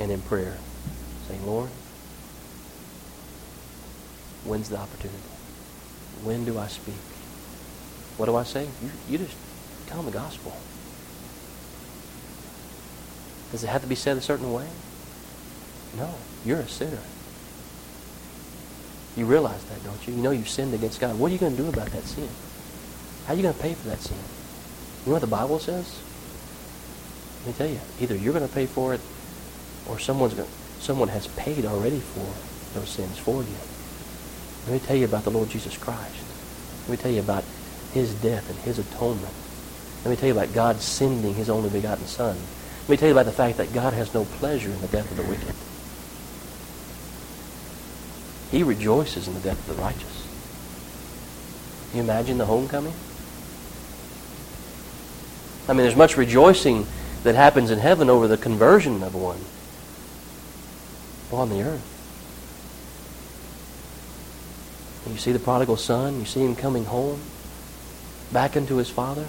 and in prayer, saying, Lord, when's the opportunity? When do I speak? What do I say? You, you just tell them the gospel. Does it have to be said a certain way? No. You're a sinner. You realize that, don't you? You know you've sinned against God. What are you going to do about that sin? How are you going to pay for that sin? You know what the Bible says? Let me tell you, either you're going to pay for it or someone's going someone has paid already for those sins for you. Let me tell you about the Lord Jesus Christ. Let me tell you about his death and his atonement Let me tell you about God sending his only begotten Son. Let me tell you about the fact that God has no pleasure in the death of the wicked. He rejoices in the death of the righteous. Can you imagine the homecoming? I mean, there's much rejoicing that happens in heaven over the conversion of one on the earth. And you see the prodigal son, you see him coming home, back into his father,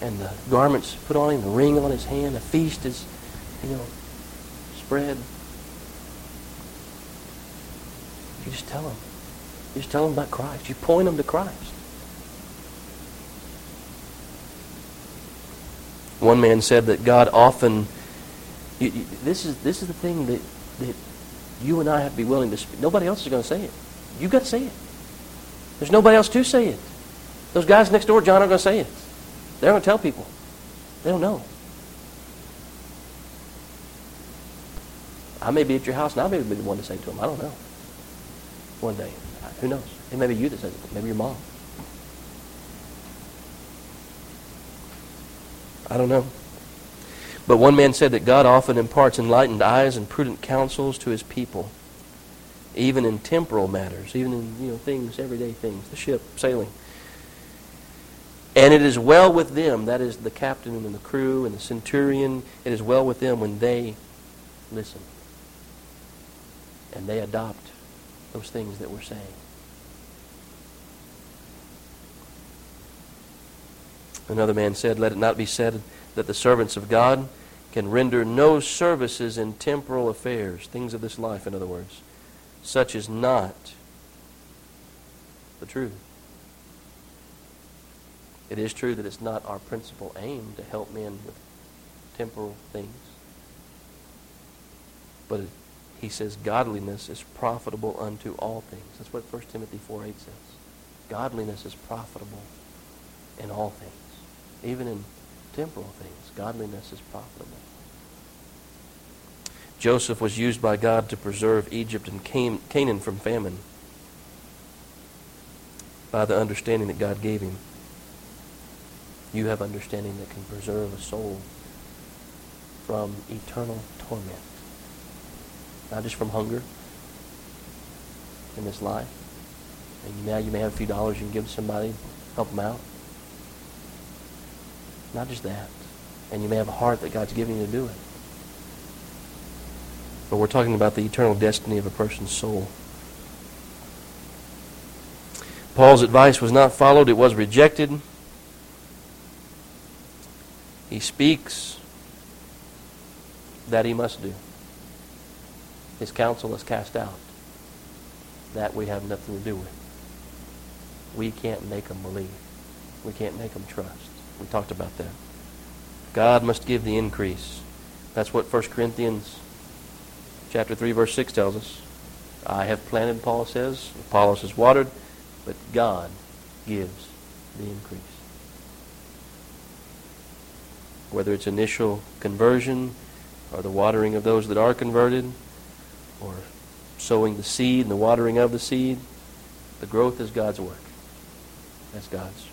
and the garments put on him, the ring on his hand, the feast is, you know, spread. You just tell them. You just tell them about Christ. You point them to Christ. One man said that God often. You, you, this is this is the thing that that you and I have to be willing to speak. Nobody else is going to say it. You've got to say it. There's nobody else to say it. Those guys next door, John, are going to say it. They're going to tell people. They don't know. I may be at your house and I may be the one to say it to them. I don't know. One day. Who knows? It may be you that says it. Maybe your mom. I don't know. But one man said that God often imparts enlightened eyes and prudent counsels to his people, even in temporal matters, even in you know things, everyday things, the ship sailing. And it is well with them, that is the captain and the crew and the centurion, it is well with them when they listen and they adopt those things that we're saying. Another man said, Let it not be said that the servants of God can render no services in temporal affairs, things of this life, in other words. Such is not the truth. It is true that it's not our principal aim to help men with temporal things. But he says godliness is profitable unto all things. That's what 1 Timothy 4 8 says. Godliness is profitable in all things. Even in temporal things, godliness is profitable. Joseph was used by God to preserve Egypt and Canaan from famine by the understanding that God gave him. You have understanding that can preserve a soul from eternal torment. Not just from hunger in this life. And now you may have a few dollars you can give somebody, help them out. Not just that. And you may have a heart that God's giving you to do it. But we're talking about the eternal destiny of a person's soul. Paul's advice was not followed, it was rejected. He speaks that he must do. His counsel is cast out. That we have nothing to do with. We can't make them believe. We can't make them trust. We talked about that. God must give the increase. That's what 1 Corinthians chapter 3 verse 6 tells us. I have planted, Paul says. Apollos has watered, but God gives the increase. Whether it's initial conversion or the watering of those that are converted or sowing the seed and the watering of the seed, the growth is God's work. That's God's.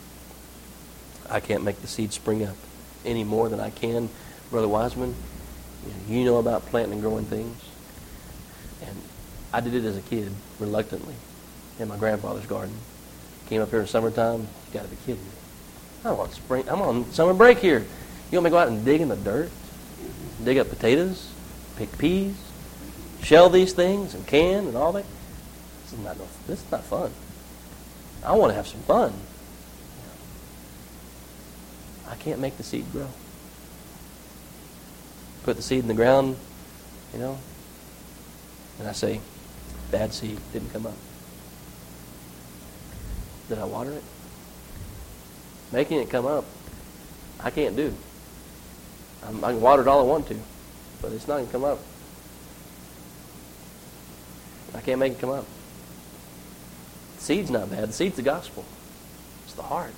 I can't make the seed spring up any more than I can. Brother Wiseman, you know about planting and growing things. I did it as a kid, reluctantly, in my grandfather's garden. Came up here in summertime. You got to be kidding me. I want spring. I'm on summer break here. You want me to go out and dig in the dirt, dig up potatoes, pick peas, shell these things and can and all that? This is not no, this is not fun. I want to have some fun. I can't make the seed grow. Put the seed in the ground, you know, and I say, bad seed didn't come up. Did I water it? Making it come up, I can't do. I'm, I can water it all I want to, but it's not going to come up. I can't make it come up. The seed's not bad. The seed's the gospel. It's the heart.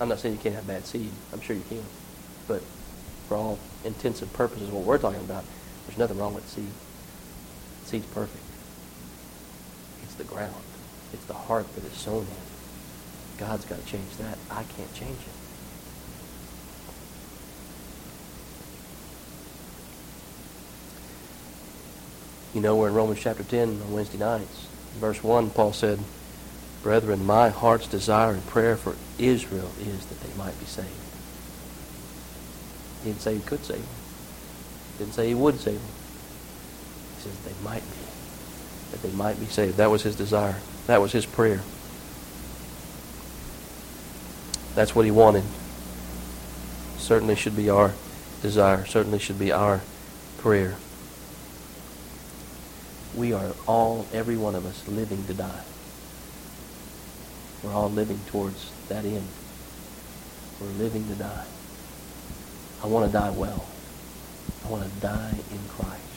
I'm not saying you can't have bad seed. I'm sure you can. But for all intents and purposes, what we're talking about, there's nothing wrong with seed. Seed's perfect. It's the ground. It's the heart that is sown in. God's got to change that. I can't change it. You know, we're in Romans chapter 10 on Wednesday nights. Verse 1, Paul said, Brethren, my heart's desire and prayer for Israel is that they might be saved. He didn't say he could save them. He didn't say he would save them. Says they might be. That they might be saved. That was his desire. That was his prayer. That's what he wanted. Certainly should be our desire. Certainly should be our prayer we are all, every one of us, living to die. We're all living towards that end. We're living to die. I want to die well. I want to die in Christ.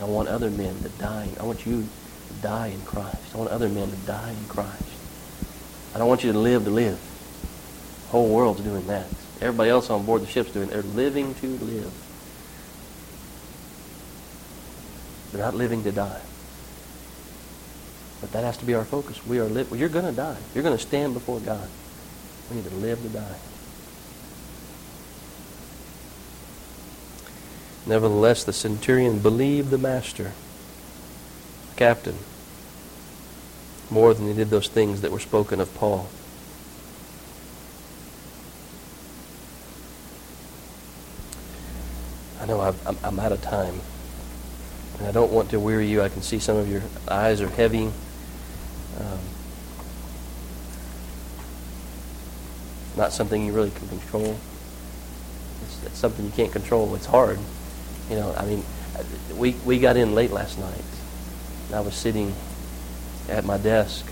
I want other men to die. I want you to die in Christ. I want other men to die in Christ. I don't want you to live to live. The whole world's doing that. Everybody else on board the ship's doing it. They're living to live. They're not living to die. But that has to be our focus. We are li- you're going to die. You're going to stand before God. We need to live to die. Nevertheless, the centurion believed the master, the captain, more than he did those things that were spoken of Paul. I know i am out of time. And I don't want to weary you. I can see some of your eyes are heavy. Um, not something you really can control. It's, it's, something you can't control. It's hard. You know, I mean, we, we got in late last night. I was sitting at my desk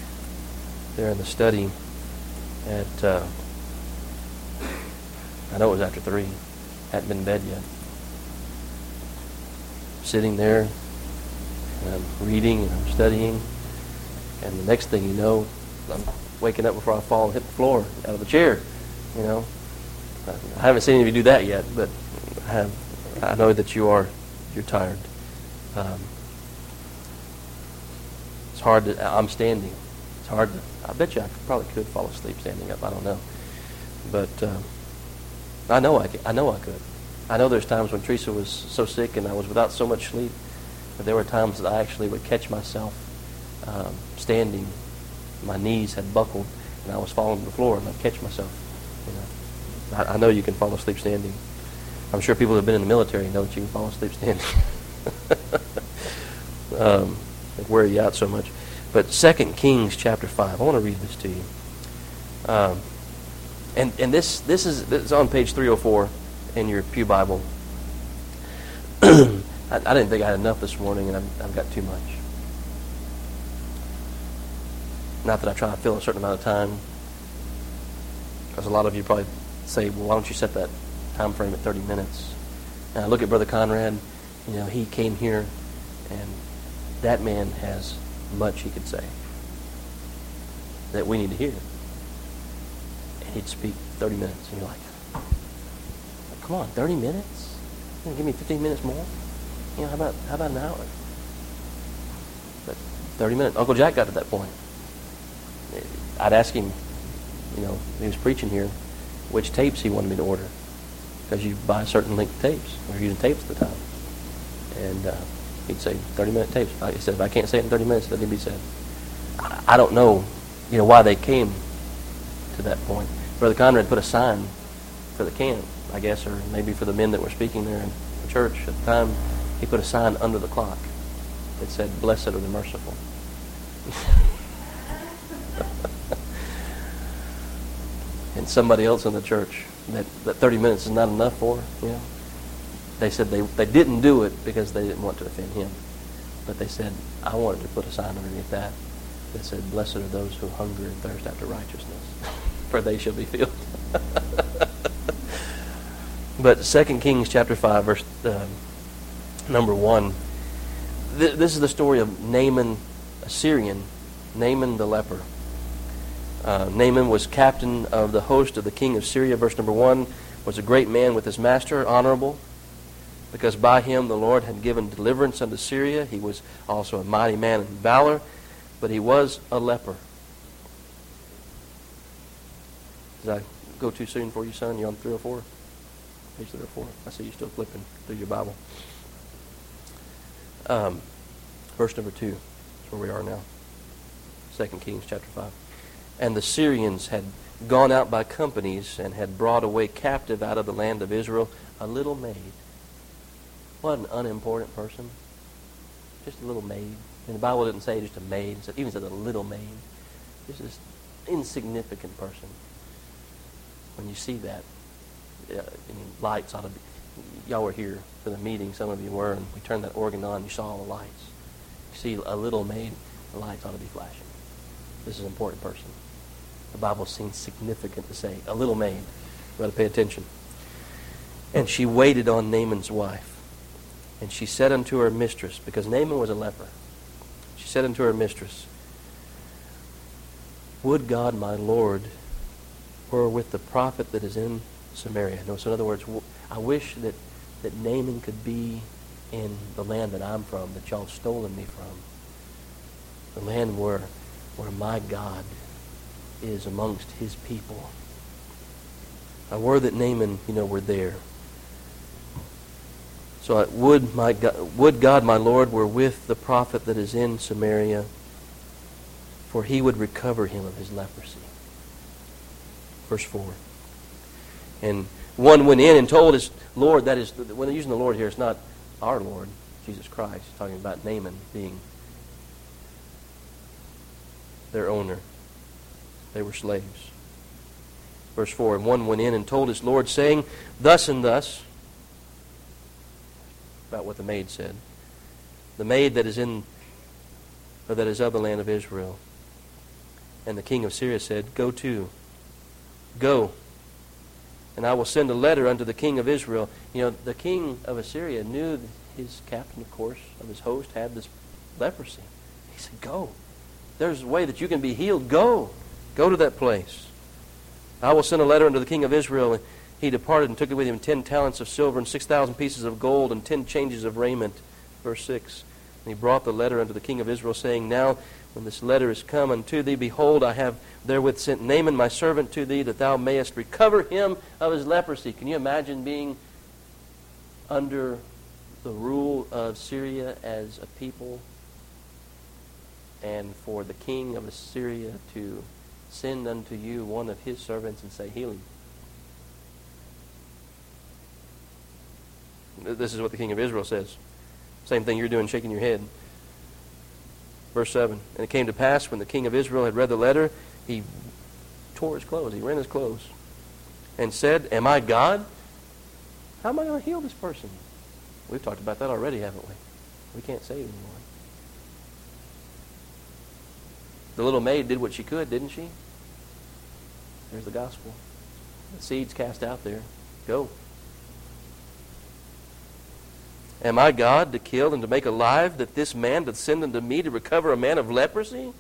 there in the study at, uh, I know it was after 3. Hadn't been in bed yet sitting there, and I'm reading and I'm studying, and the next thing you know, I'm waking up before I fall and hit the floor out of the chair. You know, I haven't seen any of you do that yet, but I have. I know that you are. You're tired. Um, it's hard to. I'm standing. It's hard to. I bet you I probably could fall asleep standing up. I don't know, but um, I know I. Could, I know I could. I know there's times when Teresa was so sick and I was without so much sleep, but there were times that I actually would catch myself um, standing. My knees had buckled and I was falling to the floor and I'd catch myself. You know, I, I know you can fall asleep standing. I'm sure people who have been in the military know that you can fall asleep standing. um, wear you out so much. But 2 Kings chapter 5, I want to read this to you. Um, and and this, this, is, this is on page 304 in your Pew Bible. I, I, didn't think I had enough this morning, and I've, I've, got too much. Not that I try to fill a certain amount of time, because a lot of you probably say, well, why don't you set that time frame at 30 minutes? I look at Brother Conrad, you know, he came here, and that man has much he could say that we need to hear. And he'd speak 30 minutes, and you're like, Come on, 30 minutes? You give me 15 minutes more? You know, how about how about an hour? But 30 minutes. Uncle Jack got to that point. I'd ask him, you know, he was preaching here, which tapes he wanted me to order. Because you buy certain length tapes. We are using tapes at the time. And uh, he'd say 30 minute tapes. He said, if I can't say it in 30 minutes, need to be said. I don't know, you know, why they came to that point. Brother Conrad put a sign for the camp I guess, or maybe for the men that were speaking there in the church at the time, he put a sign under the clock that said, Blessed are the merciful. and somebody else in the church that, that 30 minutes is not enough for, you know, they said they, they didn't do it because they didn't want to offend him. But they said, I wanted to put a sign underneath that that said, Blessed are those who hunger and thirst after righteousness, for they shall be filled. But 2 Kings chapter 5, verse uh, number 1, th- this is the story of Naaman, a Syrian, Naaman the leper. Uh, Naaman was captain of the host of the king of Syria. Verse number 1 was a great man with his master, honorable, because by him the Lord had given deliverance unto Syria. He was also a mighty man in valor, but he was a leper. Did I go too soon for you, son? You on 304? Page 3 or 4. I see you still flipping through your Bible. Um, verse number 2. That's where we are now. 2 Kings chapter 5. And the Syrians had gone out by companies and had brought away captive out of the land of Israel a little maid. What an unimportant person. Just a little maid. And the Bible didn't say just a maid. It even said a little maid. Just this insignificant person. When you see that, I mean, lights ought to be. Y'all were here for the meeting. Some of you were, and we turned that organ on. You saw all the lights. You see a little maid. The lights ought to be flashing. This is an important person. The Bible seems significant to say. A little maid. You got to pay attention. And she waited on Naaman's wife. And she said unto her mistress, because Naaman was a leper, she said unto her mistress, Would God my Lord were with the prophet that is in Samaria. No, so in other words, I wish that, that Naaman could be in the land that I'm from, that y'all have stolen me from. The land where, where my God is amongst his people. I were that Naaman, you know, were there. So I, would, my God, would God, my Lord, were with the prophet that is in Samaria, for he would recover him of his leprosy. Verse 4. And one went in and told his Lord, that is, when they're using the Lord here, it's not our Lord, Jesus Christ, talking about Naaman being their owner. They were slaves. Verse 4 And one went in and told his Lord, saying, Thus and thus, about what the maid said. The maid that is in, or that is of the land of Israel. And the king of Syria said, Go to, go, and I will send a letter unto the king of Israel. You know, the king of Assyria knew his captain, of course, of his host had this leprosy. He said, Go. There's a way that you can be healed. Go. Go to that place. I will send a letter unto the king of Israel. And he departed and took with him ten talents of silver and six thousand pieces of gold and ten changes of raiment. Verse 6. And he brought the letter unto the king of Israel, saying, Now when this letter is come unto thee, behold, I have therewith sent Naaman my servant to thee, that thou mayest recover him of his leprosy. Can you imagine being under the rule of Syria as a people, and for the king of Assyria to send unto you one of his servants and say, Heal him? This is what the king of Israel says. Same thing you're doing, shaking your head. Verse 7. And it came to pass when the king of Israel had read the letter, he tore his clothes, he rent his clothes, and said, Am I God? How am I going to heal this person? We've talked about that already, haven't we? We can't save anyone. The little maid did what she could, didn't she? There's the gospel. The seed's cast out there. Go. Am I God to kill and to make alive that this man doth send unto me to recover a man of leprosy?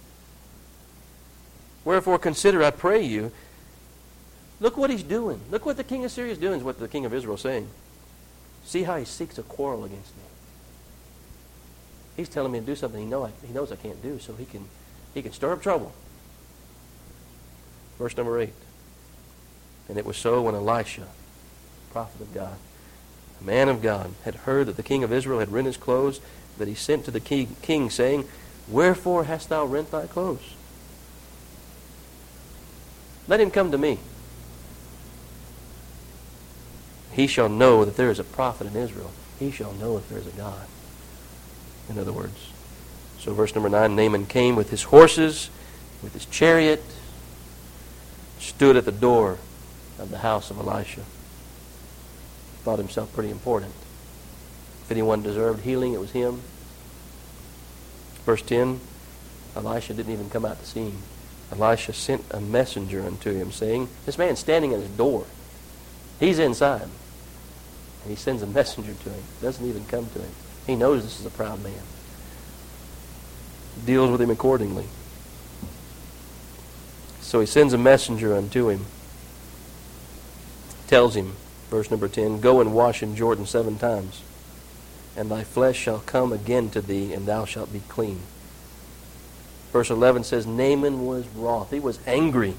Wherefore consider, I pray you, look what he's doing. Look what the king of Syria is doing, is what the king of Israel is saying. See how he seeks a quarrel against me. He's telling me to do something he, know I, he knows I can't do, so he can, he can stir up trouble. Verse number 8. And it was so when Elisha, prophet of God, a man of God, had heard that the king of Israel had rent his clothes, that he sent to the king, saying, Wherefore hast thou rent thy clothes? Let him come to me. He shall know that there is a prophet in Israel. He shall know if there is a God. In other words. So verse number 9, Naaman came with his horses, with his chariot, stood at the door of the house of Elisha thought himself pretty important. If anyone deserved healing, it was him. Verse 10 Elisha didn't even come out to see him. Elisha sent a messenger unto him, saying, This man's standing at his door. He's inside. And he sends a messenger to him. Doesn't even come to him. He knows this is a proud man. Deals with him accordingly. So he sends a messenger unto him. Tells him, Verse number 10 Go and wash in Jordan seven times, and thy flesh shall come again to thee, and thou shalt be clean. Verse 11 says Naaman was wroth. He was angry.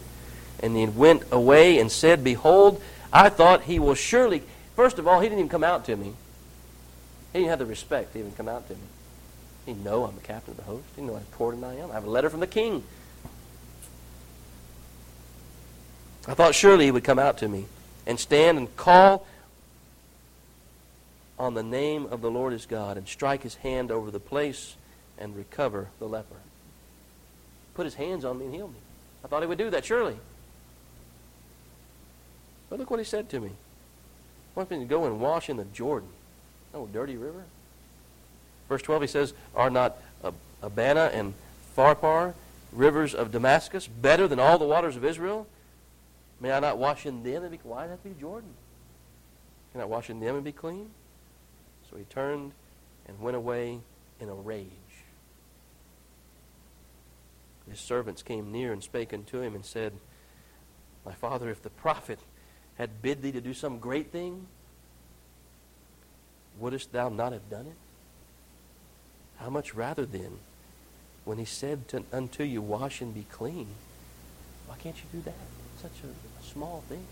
And he went away and said, Behold, I thought he will surely. First of all, he didn't even come out to me. He didn't have the respect to even come out to me. He know I'm the captain of the host. He know how important I am. I have a letter from the king. I thought surely he would come out to me and stand and call on the name of the Lord his God and strike his hand over the place and recover the leper. Put his hands on me and heal me. I thought he would do that, surely. But look what he said to me. He wants me to go and wash in the Jordan. Oh, dirty river. Verse 12, he says, Are not Abana and Pharpar, rivers of Damascus, better than all the waters of Israel? May I not wash in them and be Why does that be Jordan? Can I wash in them and be clean? So he turned and went away in a rage. His servants came near and spake unto him and said, My father, if the prophet had bid thee to do some great thing, wouldst thou not have done it? How much rather then, when he said to, unto you, Wash and be clean, why can't you do that? Such a, a small thing.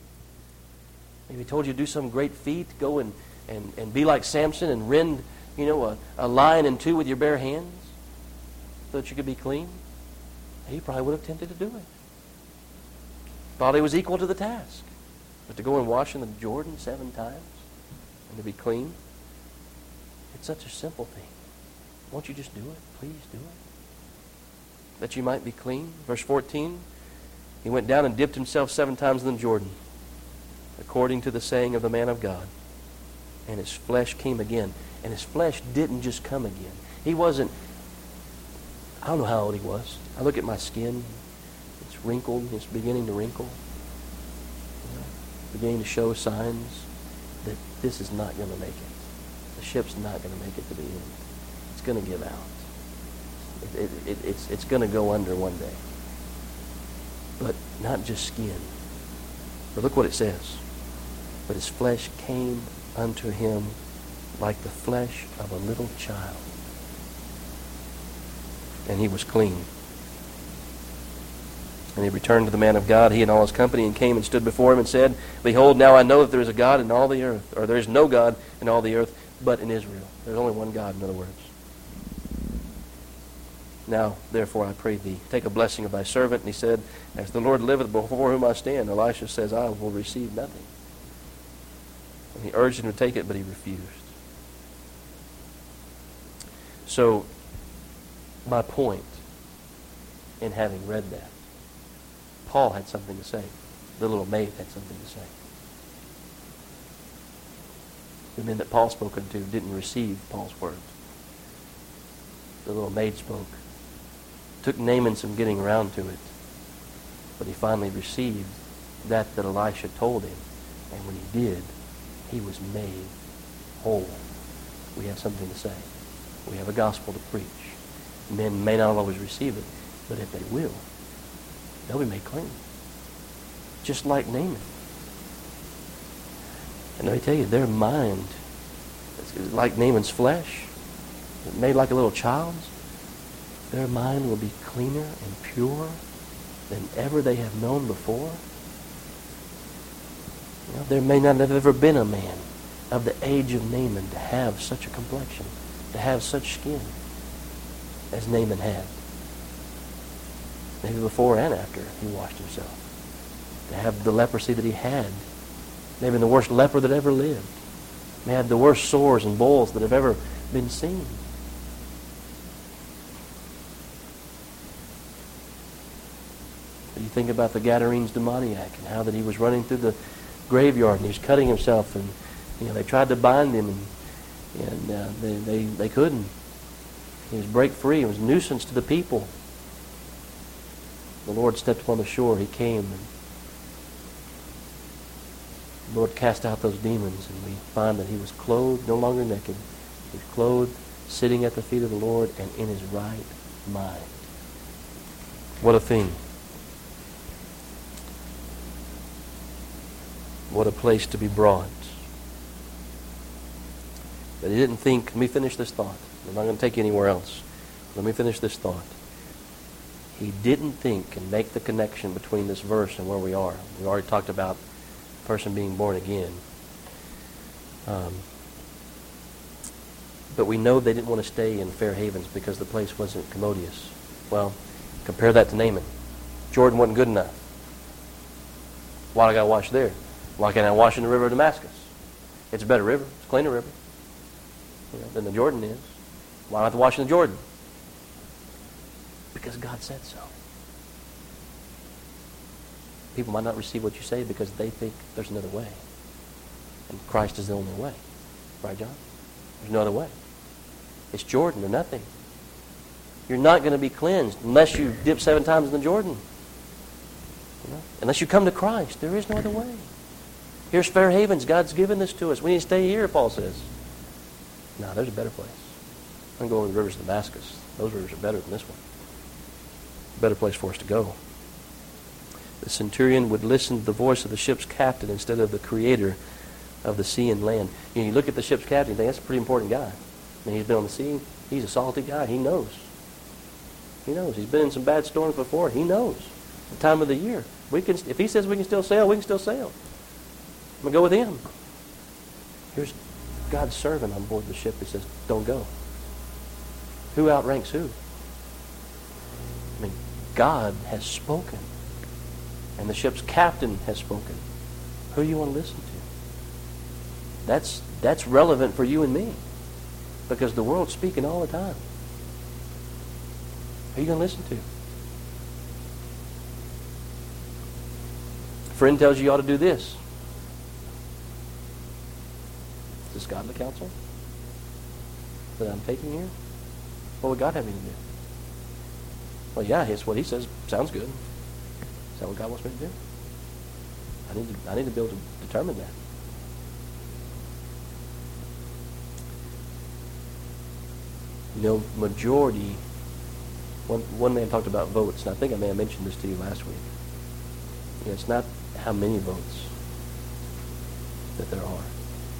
Maybe he told you to do some great feat, go and, and, and be like Samson and rend, you know, a, a lion in two with your bare hands so that you could be clean. He probably would have tempted to do it. Thought he was equal to the task. But to go and wash in the Jordan seven times and to be clean, it's such a simple thing. Won't you just do it? Please do it. That you might be clean. Verse 14, he went down and dipped himself seven times in the Jordan, according to the saying of the man of God. And his flesh came again. And his flesh didn't just come again. He wasn't, I don't know how old he was. I look at my skin. It's wrinkled. It's beginning to wrinkle. Beginning to show signs that this is not going to make it. The ship's not going to make it to the end. It's going to give out. It, it, it, it's it's going to go under one day. But not just skin. But look what it says. But his flesh came unto him like the flesh of a little child. And he was clean. And he returned to the man of God, he and all his company, and came and stood before him and said, Behold, now I know that there is a God in all the earth, or there is no God in all the earth but in Israel. There's only one God, in other words. Now, therefore, I pray thee, take a blessing of thy servant. And he said, As the Lord liveth before whom I stand, Elisha says, I will receive nothing. And he urged him to take it, but he refused. So, my point in having read that, Paul had something to say. The little maid had something to say. The men that Paul spoke to didn't receive Paul's words. The little maid spoke. Took Naaman some getting around to it. But he finally received that that Elisha told him. And when he did, he was made whole. We have something to say. We have a gospel to preach. Men may not always receive it, but if they will, they'll be made clean. Just like Naaman. And let me tell you, their mind, is like Naaman's flesh, made like a little child's, their mind will be cleaner and purer than ever they have known before. There may not have ever been a man of the age of Naaman to have such a complexion, to have such skin as Naaman had. Maybe before and after he washed himself. To have the leprosy that he had. Maybe the worst leper that ever lived. May have the worst sores and boils that have ever been seen. You think about the Gadarenes demoniac and how that he was running through the graveyard and he was cutting himself and you know they tried to bind him and and uh, they, they they couldn't. He was break free. It was a nuisance to the people. The Lord stepped upon the shore. He came and the Lord cast out those demons and we find that he was clothed, no longer naked. He was clothed, sitting at the feet of the Lord and in his right mind. What a thing. What a place to be brought. But he didn't think, let me finish this thought. I'm not going to take you anywhere else. Let me finish this thought. he didn't think and make the connection between this verse and where we are. We already talked about the person being born again. Um, but we know they didn't want to stay in Fair Havens because the place wasn't commodious. Well, compare that to Naaman. Jordan wasn't good enough. Why do I got to wash there? Wash in the river of Damascus? It's a better river. It's a cleaner river you know, than the Jordan is. Why not to wash in the Jordan? Because God said so. People might not receive what you say because they think there's another way. And Christ is the only way. Right, John? There's no other way. It's Jordan or nothing. You're not going to be cleansed unless you dip seven times in the Jordan. You know? Unless you come to Christ. There is no other way. Here's Fair Havens. God's given this to us. We need to stay here, Paul says. No, there's a better place. I'm going to the rivers of Damascus. Those rivers are better than this one. better place for us to go. The centurion would listen to the voice of the ship's captain instead of the creator of the sea and land. You, know, you look at the ship's captain, you think that's a pretty important guy. I mean, he's been on the sea. He's a salty guy. He knows. He knows. He's been in some bad storms before. He knows the time of the year. We can, if he says we can still sail, we can still sail. I'm going to go with him. Here's God's servant on board the ship who says, don't go. Who outranks who? I mean, God has spoken. And the ship's captain has spoken. Who do you want to listen to? That's, that's relevant for you and me. Because the world's speaking all the time. Who are you going to listen to? Friend tells you you ought to do this. Is this godly counsel that I'm taking here? What would God have me to do? Well, yeah, it's what he says. Sounds good. Is that what God wants me to do? I need to, I need to be able to determine that. You know, majority, one, one man talked about votes, and I think I may have mentioned this to you last week. You know, it's not how many votes that there are,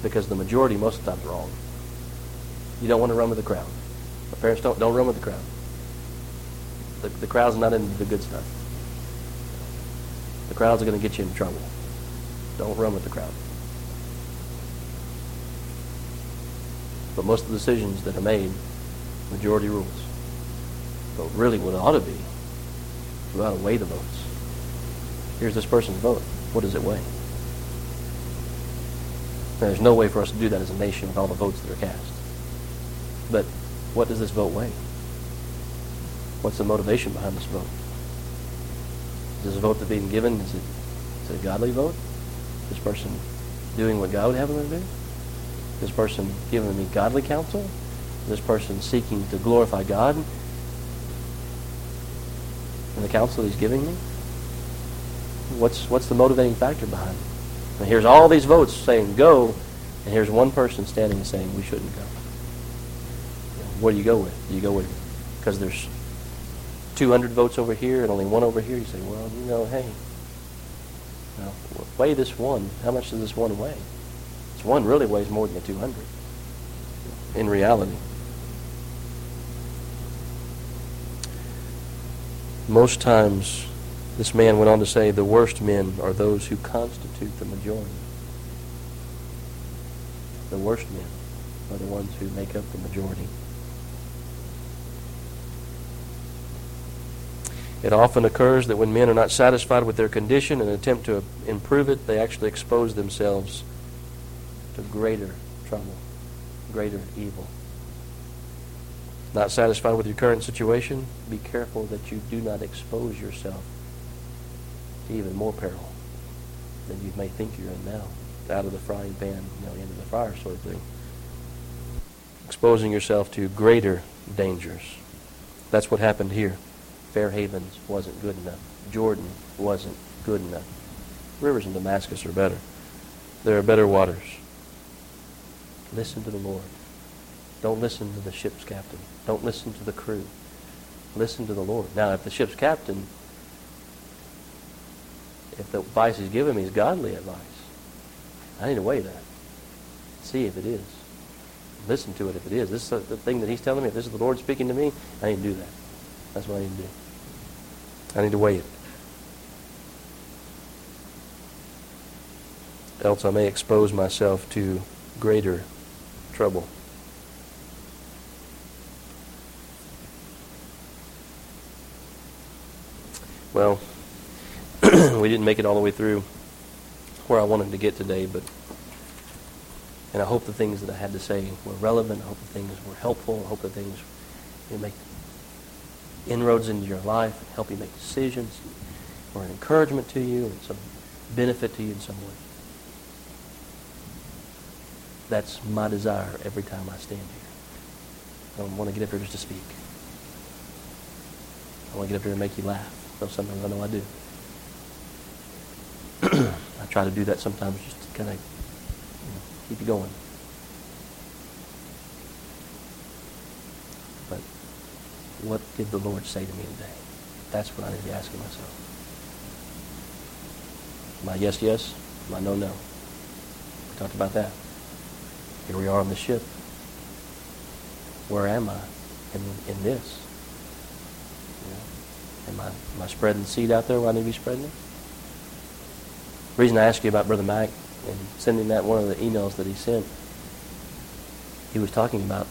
because the majority most of the time is wrong. You don't want to run with the crowd. My parents don't, don't run with the crowd. The, the crowd's not into the good stuff. The crowds are going to get you in trouble. Don't run with the crowd. But most of the decisions that are made majority rules. But really what it ought to be, we ought to weigh the votes. Here's this person's vote. What does it weigh? There's no way for us to do that as a nation with all the votes that are cast. But what does this vote weigh? What's the motivation behind this vote? Is this vote that's being given, is it, is it a godly vote? Is this person doing what God would have them to do? Is this person giving me godly counsel? this person seeking to glorify God and the counsel he's giving me? What's, what's the motivating factor behind it? And here's all these votes saying go, and here's one person standing and saying we shouldn't go. What do you go with? Do you go with because there's 200 votes over here and only one over here? You say, well, you know, hey, you weigh this one. How much does this one weigh? This one really weighs more than the 200 in reality. Most times, this man went on to say, the worst men are those who constitute the majority. The worst men are the ones who make up the majority. It often occurs that when men are not satisfied with their condition and attempt to improve it, they actually expose themselves to greater trouble, greater evil. Not satisfied with your current situation? Be careful that you do not expose yourself even more peril than you may think you're in now. Out of the frying pan, you know, into the fire sort of thing. Exposing yourself to greater dangers. That's what happened here. Fair Havens wasn't good enough. Jordan wasn't good enough. Rivers in Damascus are better. There are better waters. Listen to the Lord. Don't listen to the ship's captain. Don't listen to the crew. Listen to the Lord. Now, if the ship's captain, if the advice he's giving me is godly advice, I need to weigh that. See if it is. Listen to it if it is. This is the thing that he's telling me. If this is the Lord speaking to me, I need to do that. That's what I need to do. I need to weigh it. Else I may expose myself to greater trouble. Well, we didn't make it all the way through where I wanted to get today, but and I hope the things that I had to say were relevant. I hope the things were helpful. I hope the things you make inroads into your life, help you make decisions, or an encouragement to you, and some benefit to you in some way. That's my desire every time I stand here. I don't want to get up here just to speak. I want to get up here and make you laugh. Sometimes I know I do. I try to do that sometimes just to kind of you know, keep you going. But what did the Lord say to me today? That's what I need to be asking myself. My yes, yes. My no, no. We talked about that. Here we are on the ship. Where am I in, in this? Am, I, am I spreading seed out there where I need to be spreading it? The reason I asked you about Brother Mac and sending that one of the emails that he sent, he was talking about,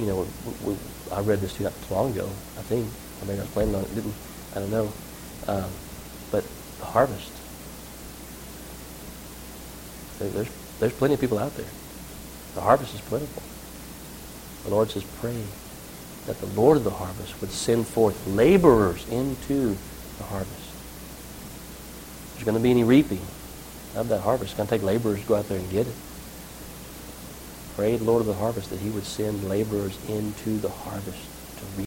you know, we, we, I read this too not too long ago, I think. I mean, I was planning on it, didn't, I don't know. Um, but the harvest. There, there's, there's plenty of people out there. The harvest is plentiful. The Lord says, pray that the Lord of the harvest would send forth laborers into the harvest. There's going to be any reaping of that harvest. It's going to take laborers to go out there and get it. Pray Lord of the harvest that he would send laborers into the harvest to reap.